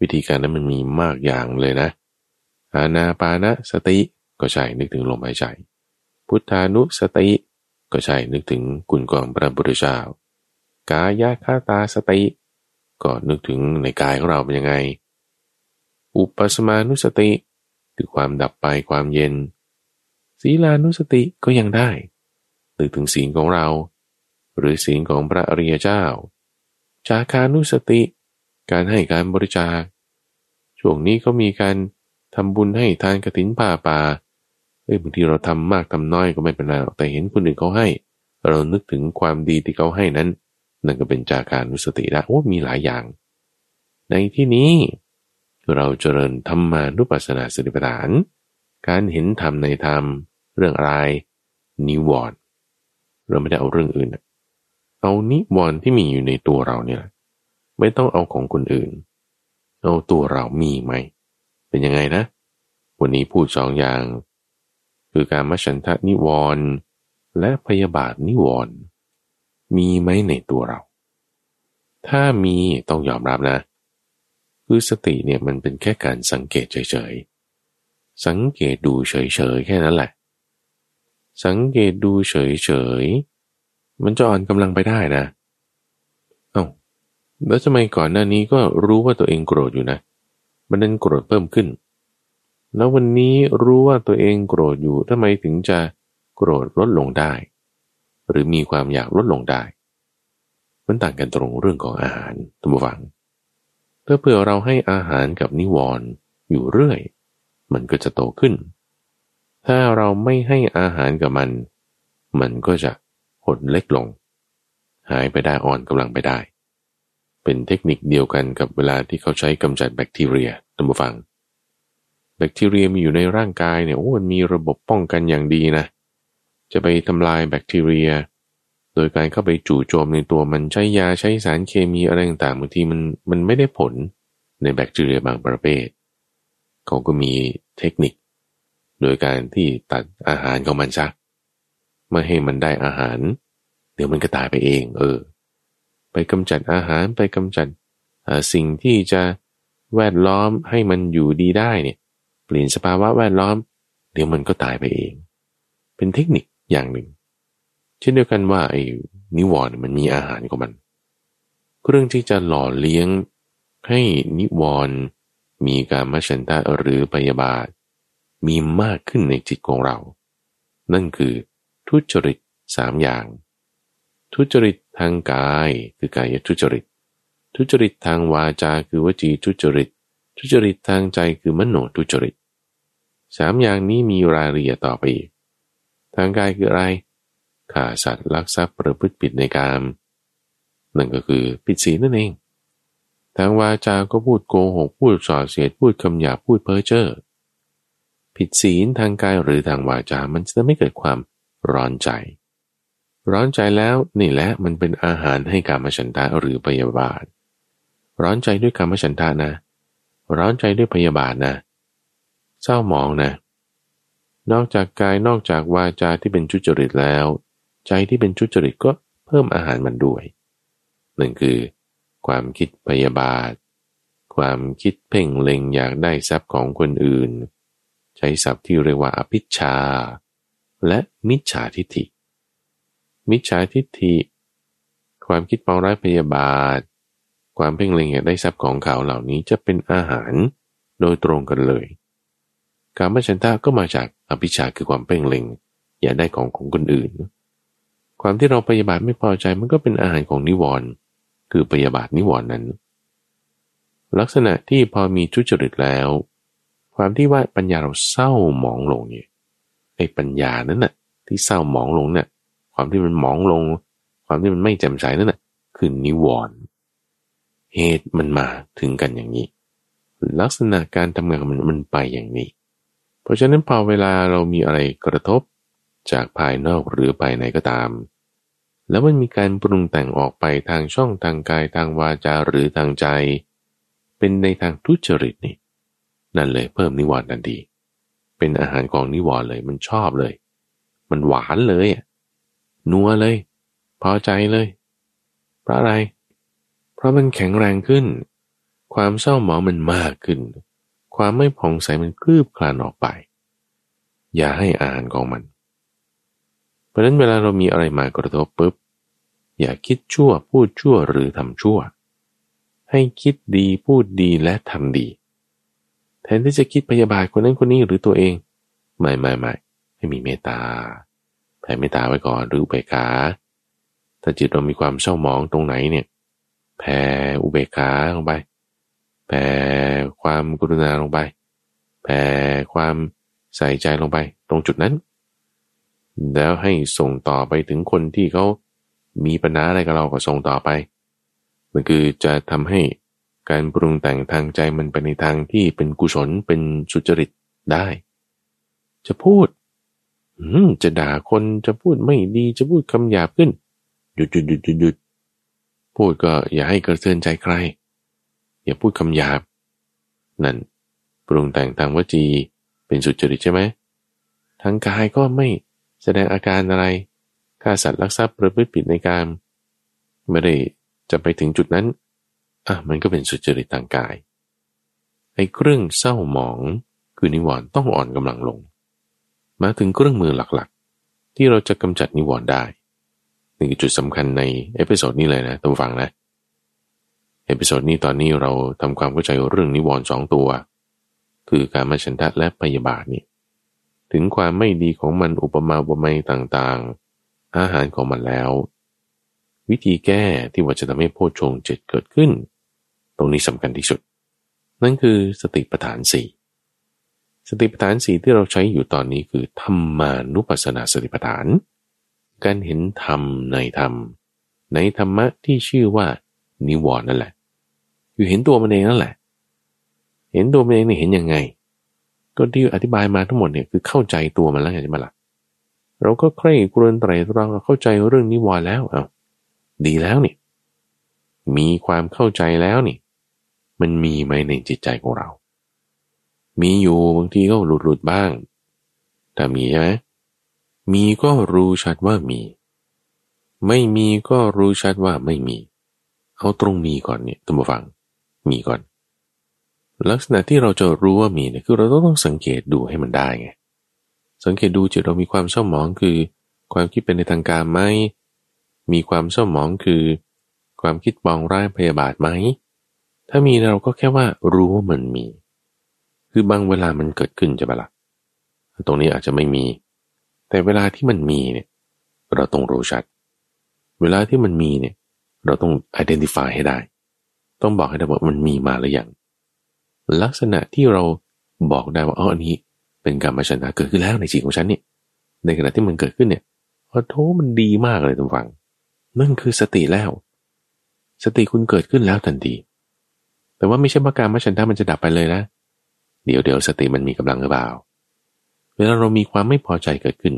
วิธีการนั้นมันมีมากอย่างเลยนะ อานาปานะสติก็ใช่นึกถึงลมหายใจ พุทธานุสติก็ใช่นึกถึงกุณกองพระบุตรเจ้ากายะคาตาสติ ก็นึกถึงในกายของเราเป็นยังไง อุปสมานุสติคือความดับไปความเย็น ศีลานุสติก็ยังได้นึกถึงศีลของเรา หรือศีลของพระอริยเจ้า จาคานุสติ การให้การบริจาค ช่วงนี้ก็มีการทำบุญให้ทานกระถินป่าป่าเอ้ยบางทีเราทำมากทำน้อยก็ไม่เป็นไรแต่เห็นคนอื่นเขาให้ เรานึกถึงความดีที่เขาให้นั้น นั่นก็เป็นจาการนุสติละโอ้มีหลายอย่าง ในที่นี้เราเจริญธรรมานุปัสสนาสติปัฏฐาน การเห็นธรรมในธรรม เรื่องอะไร นิวรณ์เราไม่ได้เอาเรื่องอื่น เอานิวรณ์ที่มีอยู่ในตัวเราเนี่ย ไม่ต้องเอาของคนอื่น เอาตัวเรามีไหม เป็นยังไงนะ วันนี้พูดสองอย่าง คือการมฉันทะนิวรณ์และพยาบาทนิวรณ์มีไหมในตัวเรา ถ้ามีต้องยอมรับนะ คือสติเนี่ยมันเป็นแค่การสังเกตเฉยๆ สังเกตดูเฉยๆ แค่นั้นแหละ สังเกตดูเฉยๆ มันจะอ่อนกำลังไปได้นะเแล้วทำไมก่อนหน้านี้ก็รู้ว่าตัวเองโกรธอยู่นะ มันนั้นโกรธเพิ่มขึ้น แล้ววันนี้รู้ว่าตัวเองโกรธอยู่ทำไมถึงจะโกรธลดลงได้ หรือมีความอยากลดลงได้ มันต่างกันตรงเรื่องของอาหารทุกฝังเพื่อเพื่อเราให้อาหารกับนิวรณ์อยู่เรื่อย มันก็จะโตขึ้น ถ้าเราไม่ให้อาหารกับมัน มันก็จะหดเล็กลง หายไปได้อ่อนกำลังไปได้ เป็นเทคนิคเดียวกันกับเวลาที่เขาใช้กำจัดแบคทีเรียตัมฟัง แบคทีเรียมีอยู่ในร่างกายเนี่ยโอ้มันมีระบบป้องกันอย่างดีนะ จะไปทำลายแบคทีเรีย โดยการเข้าไปจู่โจมในตัวมันใช้ยาใช้สารเคมีอะไรต่างๆบางทีมันมันไม่ได้ผลในแบคทีเรียบางประเภท เขาก็มีเทคนิค โดยการที่ตัดอาหารของมันซักไม่ให้มันได้อาหาร เดี๋ยวมันก็ตายไปเอง เออ ไปกำจัดอาหารไปกำจัดสิ่งที่จะแวดล้อมให้มันอยู่ดีได้เนี่ยเปลี่ยนสภาวะแวดล้อม เดี๋ยวมันก็ตายไปเอง เป็นเทคนิคอย่างหนึ่ง เช่นเดียวกันว่าไอ้นิวรณ์มันมีอาหารของมันเรื่องที่จะหล่อเลี้ยงให้นิวรณ์มีการมฉันทะหรือพยาบาท มีมากขึ้นในจิตของเรา นั่นคือทุจริตสามอย่าง ทุจริตทางกายคือกายทุจริต ทุจริตทางวาจาคือวจีทุจริต ทุจริตทางใจคือมโนทุจริตสามอย่างนี้มีรายละเอียดต่อไปอีกทางกายคืออะไรฆ่าสัตว์ลักทรัพย์ประพฤติผิดในกามนั่นก็คือผิดศีลนั่นเอง ทางวาจาก็พูดโกหกพูดส่อเสียดพูดคำหยาพูดเพ้อเจ้อผิดศีลทางกายหรือทางวาจา มันจะไม่เกิดความร้อนใจ ร้อนใจแล้วนี่แหละมันเป็นอาหารให้การมฉันทะหรือพยาบาท ร้อนใจด้วยการมฉันทะนะ ร้อนใจด้วยพยาบาทนะ เศร้าหมองนะ นอกจากกายนอกจากวาจาที่เป็นชุจริตแล้ว ใจที่เป็นชุจริตก็เพิ่มอาหารมันด้วยนั่นคือ ความคิดพยาบาท ความคิดเพ่งเล็งอยากได้ทรัพย์ของคนอื่น ใช้ศัพท์ที่เรียกว่าอภิชาและมิจฉาทิฏฐิ มิจฉาทิฏฐิ ความคิดปองร้ายพยาบาท ความเพ่งเล็งอยากได้ทรัพย์ของเขาเหล่านี้จะเป็นอาหารโดยตรงกันเลย การมฉันทะก็มาจากอภิชาคือความเพ่งเล็ง อยากได้ของของคนอื่น ความที่เราพยาบาทไม่พอใจมันก็เป็นอาหารของนิวรณ์คือพยาบาทนิวรณ์นั้น ลักษณะที่พอมีทุจริตแล้ว ความที่ว่าปัญญาเราเศร้าหมองลงเนี่ยไอ้ปัญญานั้นน่ะที่เศร้าหมองลงเนี่ย ความที่มันหมองลง ความที่มันไม่แจ่มใสนั่นน่ะคือนิวรณ์เหตุมันมาถึงกันอย่างนี้ ลักษณะการทำงานมันมันไปอย่างนี้ เพราะฉะนั้นพอเวลาเรามีอะไรกระทบจากภายนอกหรือภายในก็ตาม แล้วมันมีการปรุงแต่งออกไปทางช่องทางกายทางวาจาหรือทางใจ เป็นในทางทุจริตนี่นั่นเลยเพิ่มนิวรณ์ทันทีเป็นอาหารของนิวรณ์เลยมันชอบเลย มันหวานเลย นัวเลย พอใจเลย เพราะอะไร เพราะมันแข็งแรงขึ้น ความเศร้าหมองมันมากขึ้น ความไม่ผ่องใสมันคลืบคลานออกไป อย่าให้อาหารของมัน เพราะนั้นเวลาเรามีอะไรมากระทบปุ๊บ อย่าคิดชั่วพูดชั่วหรือทำชั่ว ให้คิดดีพูดดีและทำดีแทนที่จะคิดพยาบาทคนนั้นคนนี้หรือตัวเอง ไม่ไม่ไม่ให้มีเมตตา ผ่เมตตาไว้ก่อนหรืออุเบกขาถ้าจิตเรามีความเศร้าหมองตรงไหนเนี่ยแผ่อุเบกขาลงไปแผ่ความกรุณาลงไปแผ่ความใส่ใจลงไป ตรงจุดนั้น แล้วให้ส่งต่อไปถึงคนที่เขามีปัญหาอะไรกับเราก็ส่งต่อไป มันคือจะทำให้การปรุงแต่งทางใจมันไปในทางที่เป็นกุศลเป็นสุจริตได้ จะพูด จะด่าคนจะพูดไม่ดีจะพูดคำหยาบขึ้น หยุดหยุดหยุดหยุดหยุดพูดก็อย่าให้กระเทือนใจใคร อย่าพูดคำหยาบ นั่นปรุงแต่งทางวจีเป็นสุจริตใช่ไหมทางกายก็ไม่แสดงอาการอะไรฆ่าสัตว์ลักทรัพย์ประพฤติผิดในกามไม่ได้จะไปถึงจุดนั้นอะมันก็เป็นสุจริตทางกายไอ้เครื่องเศร้าหมองคือนิวรณ์ต้องอ่อนกำลังลง มาถึงเครื่องมือหลักๆ ที่เราจะกำจัดนิวรณ์ได้นี่คือจุดสำคัญใน episode นี้เลยนะต้องฟังนะ episode นี้ตอนนี้เราทำความเข้าใจเรื่องนิวรณ์สองตัว คือการมาชันทะและพยาบาทนี่ถึงความไม่ดีของมันอุปมาอุปไมยต่างๆ อาหารของมันแล้ว วิธีแก้ที่ว่าจะทำให้โพชฌงเจ็ดเกิดขึ้น ตรงนี้สำคัญที่สุด นั่นคือสติปัฏฐานสี่ สติปัฏฐานสีที่เราใช้อยู่ตอนนี้คือธรรมานุปัสสนาสติปัฏฐาน การเห็นธรรมในธรรม ในธรรมะที่ชื่อว่านิวรณ์นั่นแหละคือเห็นตัวมันเองนั่นแหละ เห็นตัวมันเองนี่เห็นยังไง ก็ที่อธิบายมาทั้งหมดเนี่ยคือเข้าใจตัวมันแล้วใช่ไหมล่ะเราก็ใคร่ครวญไตรตรองเข้าใจเรื่องนิวรณ์แล้วเอาดีแล้วนี่มีความเข้าใจแล้วนี่ มันมีไหมในจิตใจของเรา มีอยู่บางทีก็หลุดหลุดบ้างแต่มีใช่ไหมมีก็รู้ชัดว่ามี ไม่มีก็รู้ชัดว่าไม่มี เอาตรงมีก่อนเนี่ยตั้งฟัง มีก่อน ลักษณะที่เราจะรู้ว่ามีเนี่ยคือเราต้องสังเกตดูให้มันได้ไง สังเกตดูจิตเรามีความเศร้าหมองคือ ความคิดเป็นในทางการไหม มีความเศร้าหมองคือ ความคิดบองร้ายพยาบาทไหม ถ้ามีเราก็แค่ว่ารู้ว่ามันมี คือบางเวลามันเกิดขึ้นจะละตรงนี้อาจจะไม่มี แต่เวลาที่มันมีเนี่ยเราต้องรู้ชัด เวลาที่มันมีเนี่ย เราต้อง identify ให้ได้ ต้องบอกให้ได้ว่ามันมีมาหรือยังลักษณะที่เราบอกได้ว่าอ๋ออันนี้ เป็นกรรมาชนะเกิดขึ้นแล้วในจิตของฉันเนี่ย ในขณะที่มันเกิดขึ้นเนี่ยพอโทมันดีมากเลยทุกฝัง นั่นคือสติแล้ว สติคุณเกิดขึ้นแล้วทันทีแต่ว่าไม่ใช่ว่าการมฉันะมันจะดับไปเลยนะ เดี๋ยวเดี๋ยวสติมันมีกำลังหรือเปล่า เวลาเรามีความไม่พอใจเกิดขึ้น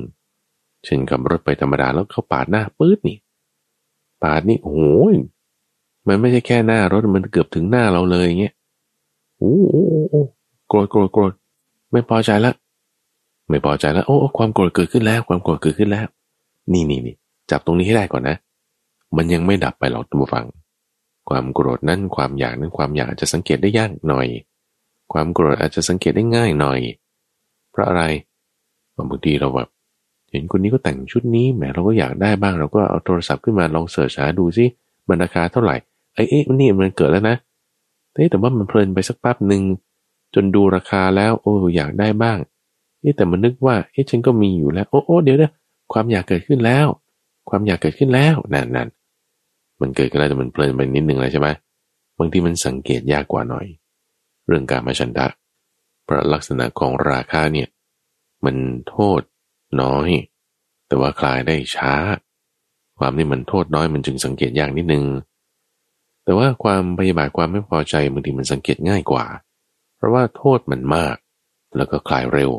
เช่นขับรถไปธรรมดาแล้วเขาปาดหน้าปื๊ดนี่ ปาดนี่โอ้โหมันไม่ใช่แค่หน้ารถมันเกือบถึงหน้าเราเลยอย่างเงี้ยโอ้โอ้โอ้โกรธโกรธโกรธไม่พอใจล้วไม่พอใจแล้วโอ้ความโกรธเกิดขึ้นแล้ว ความโกรธเกิดขึ้นแล้ว นี่นี่นี่จับตรงนี้ให้ได้ก่อนนะ มันยังไม่ดับไปหรอกตัวฟัง ความโกรธนั้นความอยากนั้นความอยากจะสังเกตได้ยากหน่อย ความโกรธอาจจะสังเกตได้ง่ายหน่อย เพราะอะไรบางทีเราแบบเห็นคนนี้ก็แต่งชุดนี้แหมเราก็อยากได้บ้างเราก็เอาโทรศัพท์ขึ้นมาลองเสิร์ชหาดูซิมันราคาเท่าไหร่ไอ้เอ๊ะนี่มันเกิดแล้วนะแต่ว่ามันเพลินไปสักแป๊บหนึ่งจนดูราคาแล้ว โอ้อยากได้บ้างเอ๊แต่มันนึกว่าเอ๊ะฉันก็มีอยู่แล้วโอ้โอ้เดี๋ยวเดี๋ยวความอยากเกิดขึ้นแล้ว ความอยากเกิดขึ้นแล้วนั่นนั่นมันเกิดขึ้นแล้วแต่มันเพลินไปนิดนึงเลยใช่ไหมบางทีมันสังเกตยากกว่าหน่อย เรื่องการมาชันทะเพราะลักษณะของราคาเนี่ยมันโทษน้อย แต่ว่าคลายได้ช้า ความนี่มันโทษน้อยมันจึงสังเกตยากนิดนึง แต่ว่าความพยาบาทความไม่พอใจบางทีมันสังเกตง่ายกว่า เพราะว่าโทษมันมาก แล้วก็คลายเร็ว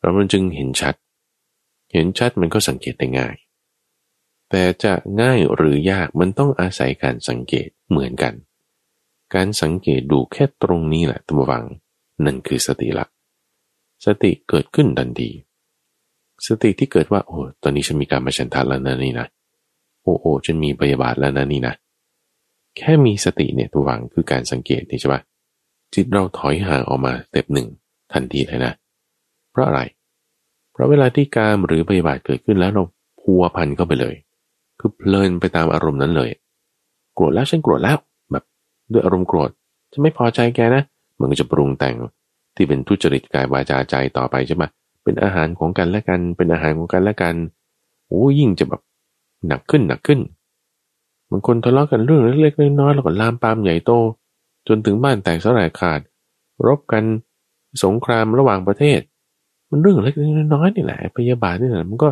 เรามันจึงเห็นชัด เห็นชัดมันก็สังเกตได้ง่าย แต่จะง่ายหรือยากมันต้องอาศัยการสังเกตเหมือนกัน การสังเกตดูแค่ตรงนี้แหละตัววัง นั่นคือสติละสติเกิดขึ้นทันที สติที่เกิดว่า โอ้ตอนนี้ฉันมีการมาชันทัดแล้วนะนี่นะโอ้โอ้ฉันมีพยาบาทแล้วนะนี่นะแค่มีสติเนี่ยตัวหวังคือการสังเกตนี่ใช่ปะจิตเราถอยห่างออกมาเต็ปหนึ่งทันทีเลยนะ เพราะอะไร เพราะเวลาที่การหรือพยาบาทเกิดขึ้นแล้วเราพัวพันเข้าไปเลย คือเพลินไปตามอารมณ์นั้นเลย โกรธแล้วฉันโกรธแล้ว ด้วยอารมณ์โกรธจะไม่พอใจแกนะมันก็จะปรุงแต่งที่เป็นทุจริตกายวาจาใจต่อไปใช่ไหมเป็นอาหารของกันและกัน เป็นอาหารของกันและกันโอ้ยิ่งจะแบบหนักขึ้นหนักขึ้นบางคนทะเลาะกันเรื่องเล็กๆน้อยๆแล้วก็ลามปามใหญ่โต จนถึงบ้านแตกสลายขาด รบกันสงครามระหว่างประเทศ มันเรื่องเล็กๆน้อยๆนี่แหละพยาบาทนี่แหละมันก็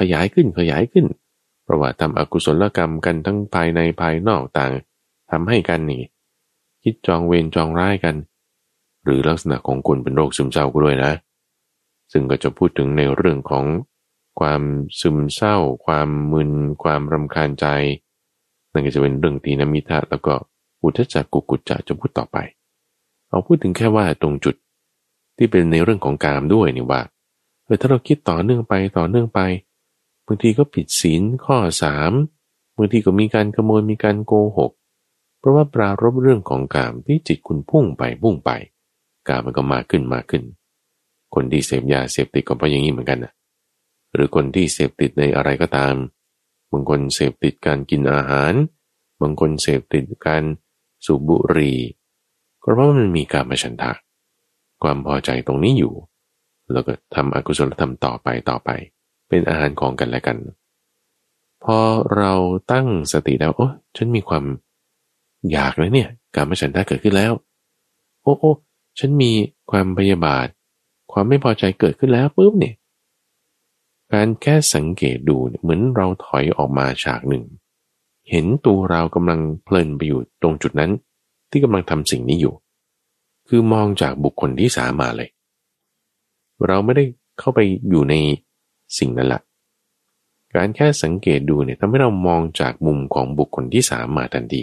ขยายขึ้นขยายขึ้นเพราะว่าทำอกุศลกรรมกันทั้งภายในภายนอกต่างทำให้กันนี่ คิดจองเวรจองร้ายกัน หรือลักษณะของคนเป็นโรคซึมเศร้าก็ด้วยนะ ซึ่งก็จะพูดถึงในเรื่องของความซึมเศร้า ความมึน ความรำคาญใจ นั่นก็จะเป็นเรื่องตีนมิทะแล้วก็อุทจักกุกุจจะจะพูดต่อไป เอาพูดถึงแค่ว่าตรงจุดที่เป็นในเรื่องของกามด้วยนี่ว่าเออถ้าเราคิดต่อเนื่องไปต่อเนื่องไปบางทีก็ผิดศีลข้อสามบางทีก็มีการขโมยมีการโกหก เพราะว่าปรารบเรื่องของกามที่จิตคุณพุ่งไปพุ่งไป กามมันก็มากขึ้นมากขึ้น คนที่เสพยาเสพติดก็เพราะอย่างนี้เหมือนกันนะหรือคนที่เสพติดในอะไรก็ตาม บางคนเสพติดการกินอาหาร บางคนเสพติดการสูบบุหรี่ก็เพราะมันมีการมาชันทะ ความพอใจตรงนี้อยู่ แล้วก็ทำอกุศลธรรมต่อไปต่อไป เป็นอาหารของกันและกัน พอเราตั้งสติแล้วโอ้ฉันมีความ อยากเลยเนี่ยการมาชันทะเกิดขึ้นแล้ว โอ้โอ้ฉันมีความพยาบาท ความไม่พอใจเกิดขึ้นแล้วปุ๊บเนี่ย การแค่สังเกตดูเหมือนเราถอยออกมาฉากหนึ่ง เห็นตัวเรากำลังเพลินไปอยู่ตรงจุดนั้น ที่กำลังทำสิ่งนี้อยู่ คือมองจากบุคคลที่สามมาเลย เราไม่ได้เข้าไปอยู่ในสิ่งนั้นละการแค่สังเกตดูเนี่ยทำให้เรามองจากมุมของบุคคลที่สามมาทันที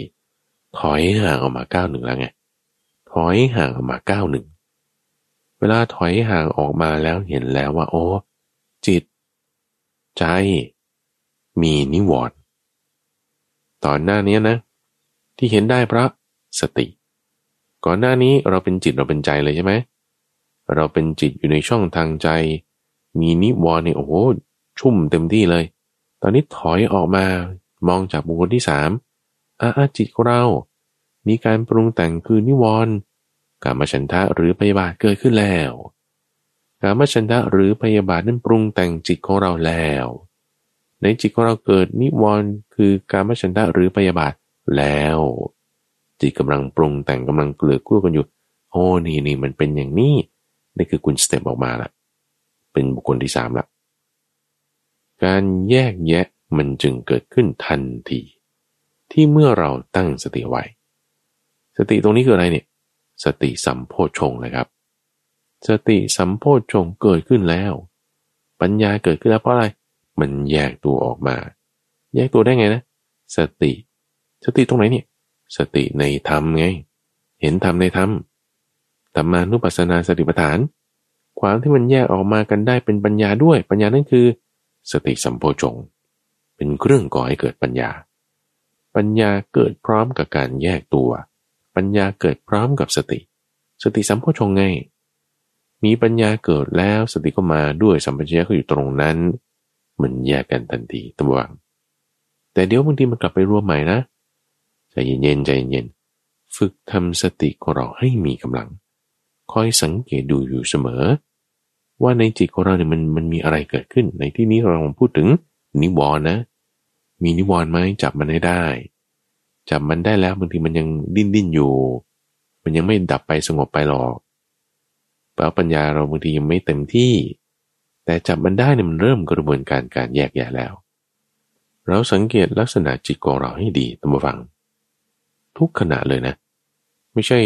ถอยห่างออกมาก้าวหนึ่งแล้วไง ถอยห่างออกมาก้าวหนึ่ง เวลาถอยห่างออกมาแล้วเห็นแล้วว่า โอ้จิต ใจ มีนิวรณ์ตอนหน้านี้นะ ที่เห็นได้เพราะสติ ก่อนหน้านี้เราเป็นจิตเราเป็นใจเลยใช่ไหมเราเป็นจิตอยู่ในช่องทางใจ มีนิวรณ์เนี่ยโอ้โหชุ่มเต็มที่เลย ตอนนี้ถอยออกมามองจากบุคคลที่สาม อาจิตของเรา มีการปรุงแต่งคือนิวรณ์กามฉันทะหรือพยาบาทเกิดขึ้นแล้วกามฉันทะหรือพยาบาทนั้นปรุงแต่งจิตของเราแล้ว ในจิตของเราเกิดนิวรณ์คือกามฉันทะหรือพยาบาทแล้ว จิตกำลังปรุงแต่งกำลังเกลือกู้กันอยู่ โอ้นี่นี่มันเป็นอย่างนี้นี่คือคุณสเต็ปออกมาละเป็นบุคคลที่สามละการแยกแยะมันจึงเกิดขึ้นทันที ที่เมื่อเราตั้งสติไว้ สติตรงนี้คืออะไรเนี่ยสติสัมโพชงนะครับ สติสัมโพชงเกิดขึ้นแล้ว ปัญญาเกิดขึ้นแล้วเพราะอะไร มันแยกตัวออกมา แยกตัวได้ไงนะ สติ สติตรงไหนเนี่ย สติในธรรมไง เห็นธรรมในธรรมธรรมานุปัสสนาสติปัฏฐาน ความที่มันแยกออกมากันได้เป็นปัญญาด้วย ปัญญานั่นคือ สติสัมโพชง เป็นเครื่องก่อให้เกิดปัญญา ปัญญาเกิดพร้อมกับการแยกตัว ปัญญาเกิดพร้อมกับสติ สติสัมโพชงไง มีปัญญาเกิดแล้วสติก็มาด้วยสัมปชัญญะก็อยู่ตรงนั้น มันแยกกันทันทีตัววังแต่เดี๋ยวบางทีมันกลับไปรวมใหม่นะใจเย็นๆใจเย็นฝึกทำสติของเราให้มีกำลัง คอยสังเกตดูอยู่เสมอ ว่าในจิตของเราเนี่ยมันมันมีอะไรเกิดขึ้น ในที่นี้เราพูดถึงนิวรณ์นะ มีนิวรณ์ไหมจับมันให้ได้ จับมันได้แล้วบางทีมันยังดิ้นดิ้นอยู่ มันยังไม่ดับไปสงบไปหรอกแปลว่าปัญญาเราบางทียังไม่เต็มที่ แต่จับมันได้เนี่ยมันเริ่มกระบวนการการแยกแยะแล้ว เราสังเกตลักษณะจิตของเราให้ดีตั้งฟัง ทุกขณะเลยนะ ไม่ใช่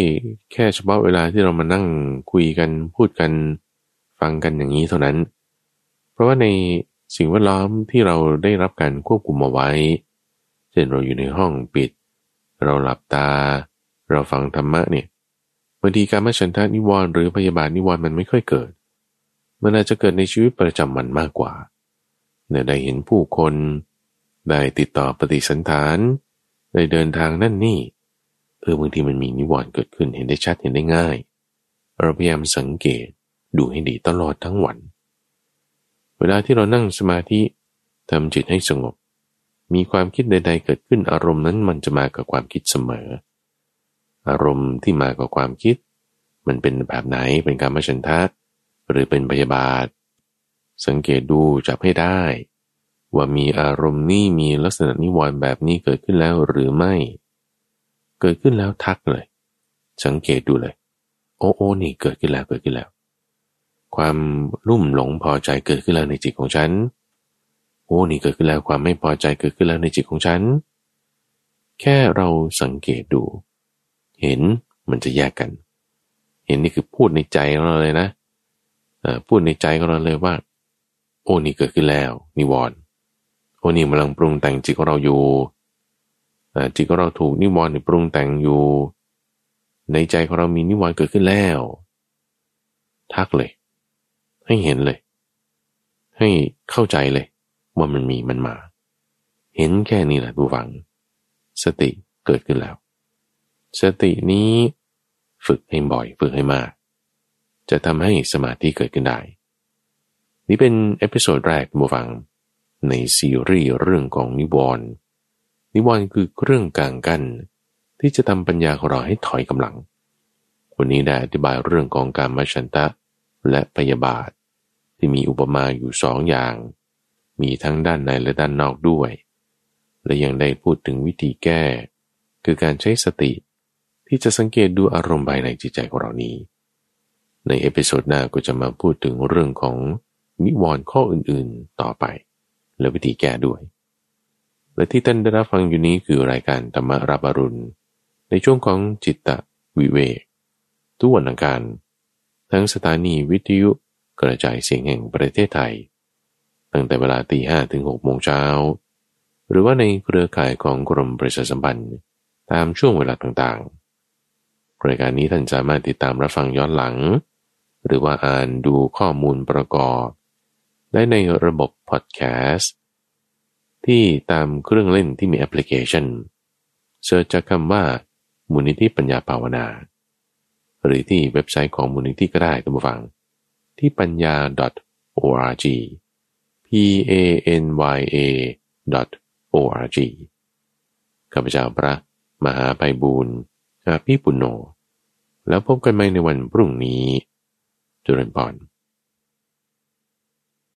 แค่เฉพาะเวลาที่เรามานั่งคุยกันพูดกันฟังกันอย่างนี้เท่านั้น เพราะว่าใน สิ่งแวดล้อมที่เราได้รับการควบคุมเอาไว้ เช่นเราอยู่ในห้องปิด เราหลับตา เราฟังธรรมะเนี่ยบางทีการมาฉันทานิวรณ์หรือพยาบาทนิวรณ์มันไม่ค่อยเกิด มันอาจจะเกิดในชีวิตประจำวันมากกว่าเนี่ยได้เห็นผู้คน ได้ติดต่อปฏิสันฐาน ได้เดินทางนั่นนี่เออบางทีมันมีนิวรณ์เกิดขึ้นเห็นได้ชัดเห็นได้ง่าย เราพยายามสังเกตดูให้ดีตลอดทั้งวัน เวลาที่เรานั่งสมาธิทำจิตให้สงบ มีความคิดใด ๆ เกิดขึ้นอารมณ์นั้นมันจะมากับความคิดเสมอ อารมณ์ที่มากับความคิด มันเป็นแบบไหนเป็นการมชันทะหรือเป็นพยาบาท สังเกตดูจับให้ได้ ว่ามีอารมณ์นี้มีลักษณะนิวรณ์แบบนี้เกิดขึ้นแล้วหรือไม่ เกิดขึ้นแล้วทักเลย สังเกตดูเลย โอ้โอ้นี่เกิดขึ้นแล้วเกิดขึ้นแล้ว ความรุ่มหลงพอใจเกิดขึ้นแล้วในจิตของฉัน โอ้นี่เกิดขึ้นแล้วความไม่พอใจเกิดขึ้นแล้วในจิตของฉัน แค่เราสังเกตดู เห็นมันจะแยกกัน เห็นนี่คือพูดในใจของเราเลยนะพูดในใจของเราเลยว่า โอ้นี่เกิดขึ้นแล้วนิวรณ์โอ้นี่กำลังปรุงแต่งจิตของเราอยู่จิตของเราถูกนิวรณ์ปรุงแต่งอยู่ ในใจของเรามีนิวรณ์เกิดขึ้นแล้ว ทักเลย ให้เห็นเลย ให้เข้าใจเลย ว่ามันมีมันมา เห็นแค่นี้แหละผู้ฟัง สติเกิดขึ้นแล้ว สตินี้ฝึกให้บ่อยฝึกให้มาก จะทำให้สมาธิเกิดขึ้นได้ นี่เป็น episode แรกผู้ฟัง ในซีรีส์เรื่องของนิวรณ์นิวรณ์คือเครื่องกางกั้น ที่จะทำปัญญาของเราให้ถอยกำลังวันนี้ได้อธิบายเรื่องของกามฉันทะและพยาบาท ที่มีอุปมาอยู่สองอย่าง มีทั้งด้านในและด้านนอกด้วย และยังได้พูดถึงวิธีแก้ คือการใช้สติ ที่จะสังเกตดูอารมณ์ภายในจิตใจของเรานี้ ใน episode หน้าก็จะมาพูดถึงเรื่องของนิวรณ์ข้ออื่นๆต่อไป และวิธีแก้ด้วย และที่ท่านได้รับฟังอยู่นี้คือรายการธรรมรับอรุณ ในช่วงของจิตตวิเวกทุกวันอังคารทั้งสถานีวิทยุ กระจายเสียงแห่งประเทศไทย ตั้งแต่เวลาตีห้ถึงหกโมงเช้า หรือว่าในเครือข่ายของกรมประชาสัมพันธ์ตามช่วงเวลาต่างๆ รายการนี้ท่านสามารถติดตามรับฟังย้อนหลัง หรือว่าอ่านดูข้อมูลประกอบ ได้ในระบบพอดแคสต์ที่ตามเครื่องเล่นที่มีแอปพลิเคชันเสิร์ชจากคำว่ามูลนิธิปัญญาภาวนา หรือที่เว็บไซต์ของมูลนิธิก็ได้ท่านผู้ฟัง ที่ปัญญา .org p a n y a .org ข้าพเจ้าพระมหาไพบูรณ์อาภิปุณโญแล้วพบกันใหม่ในวันพรุ่งนี้จุรินพร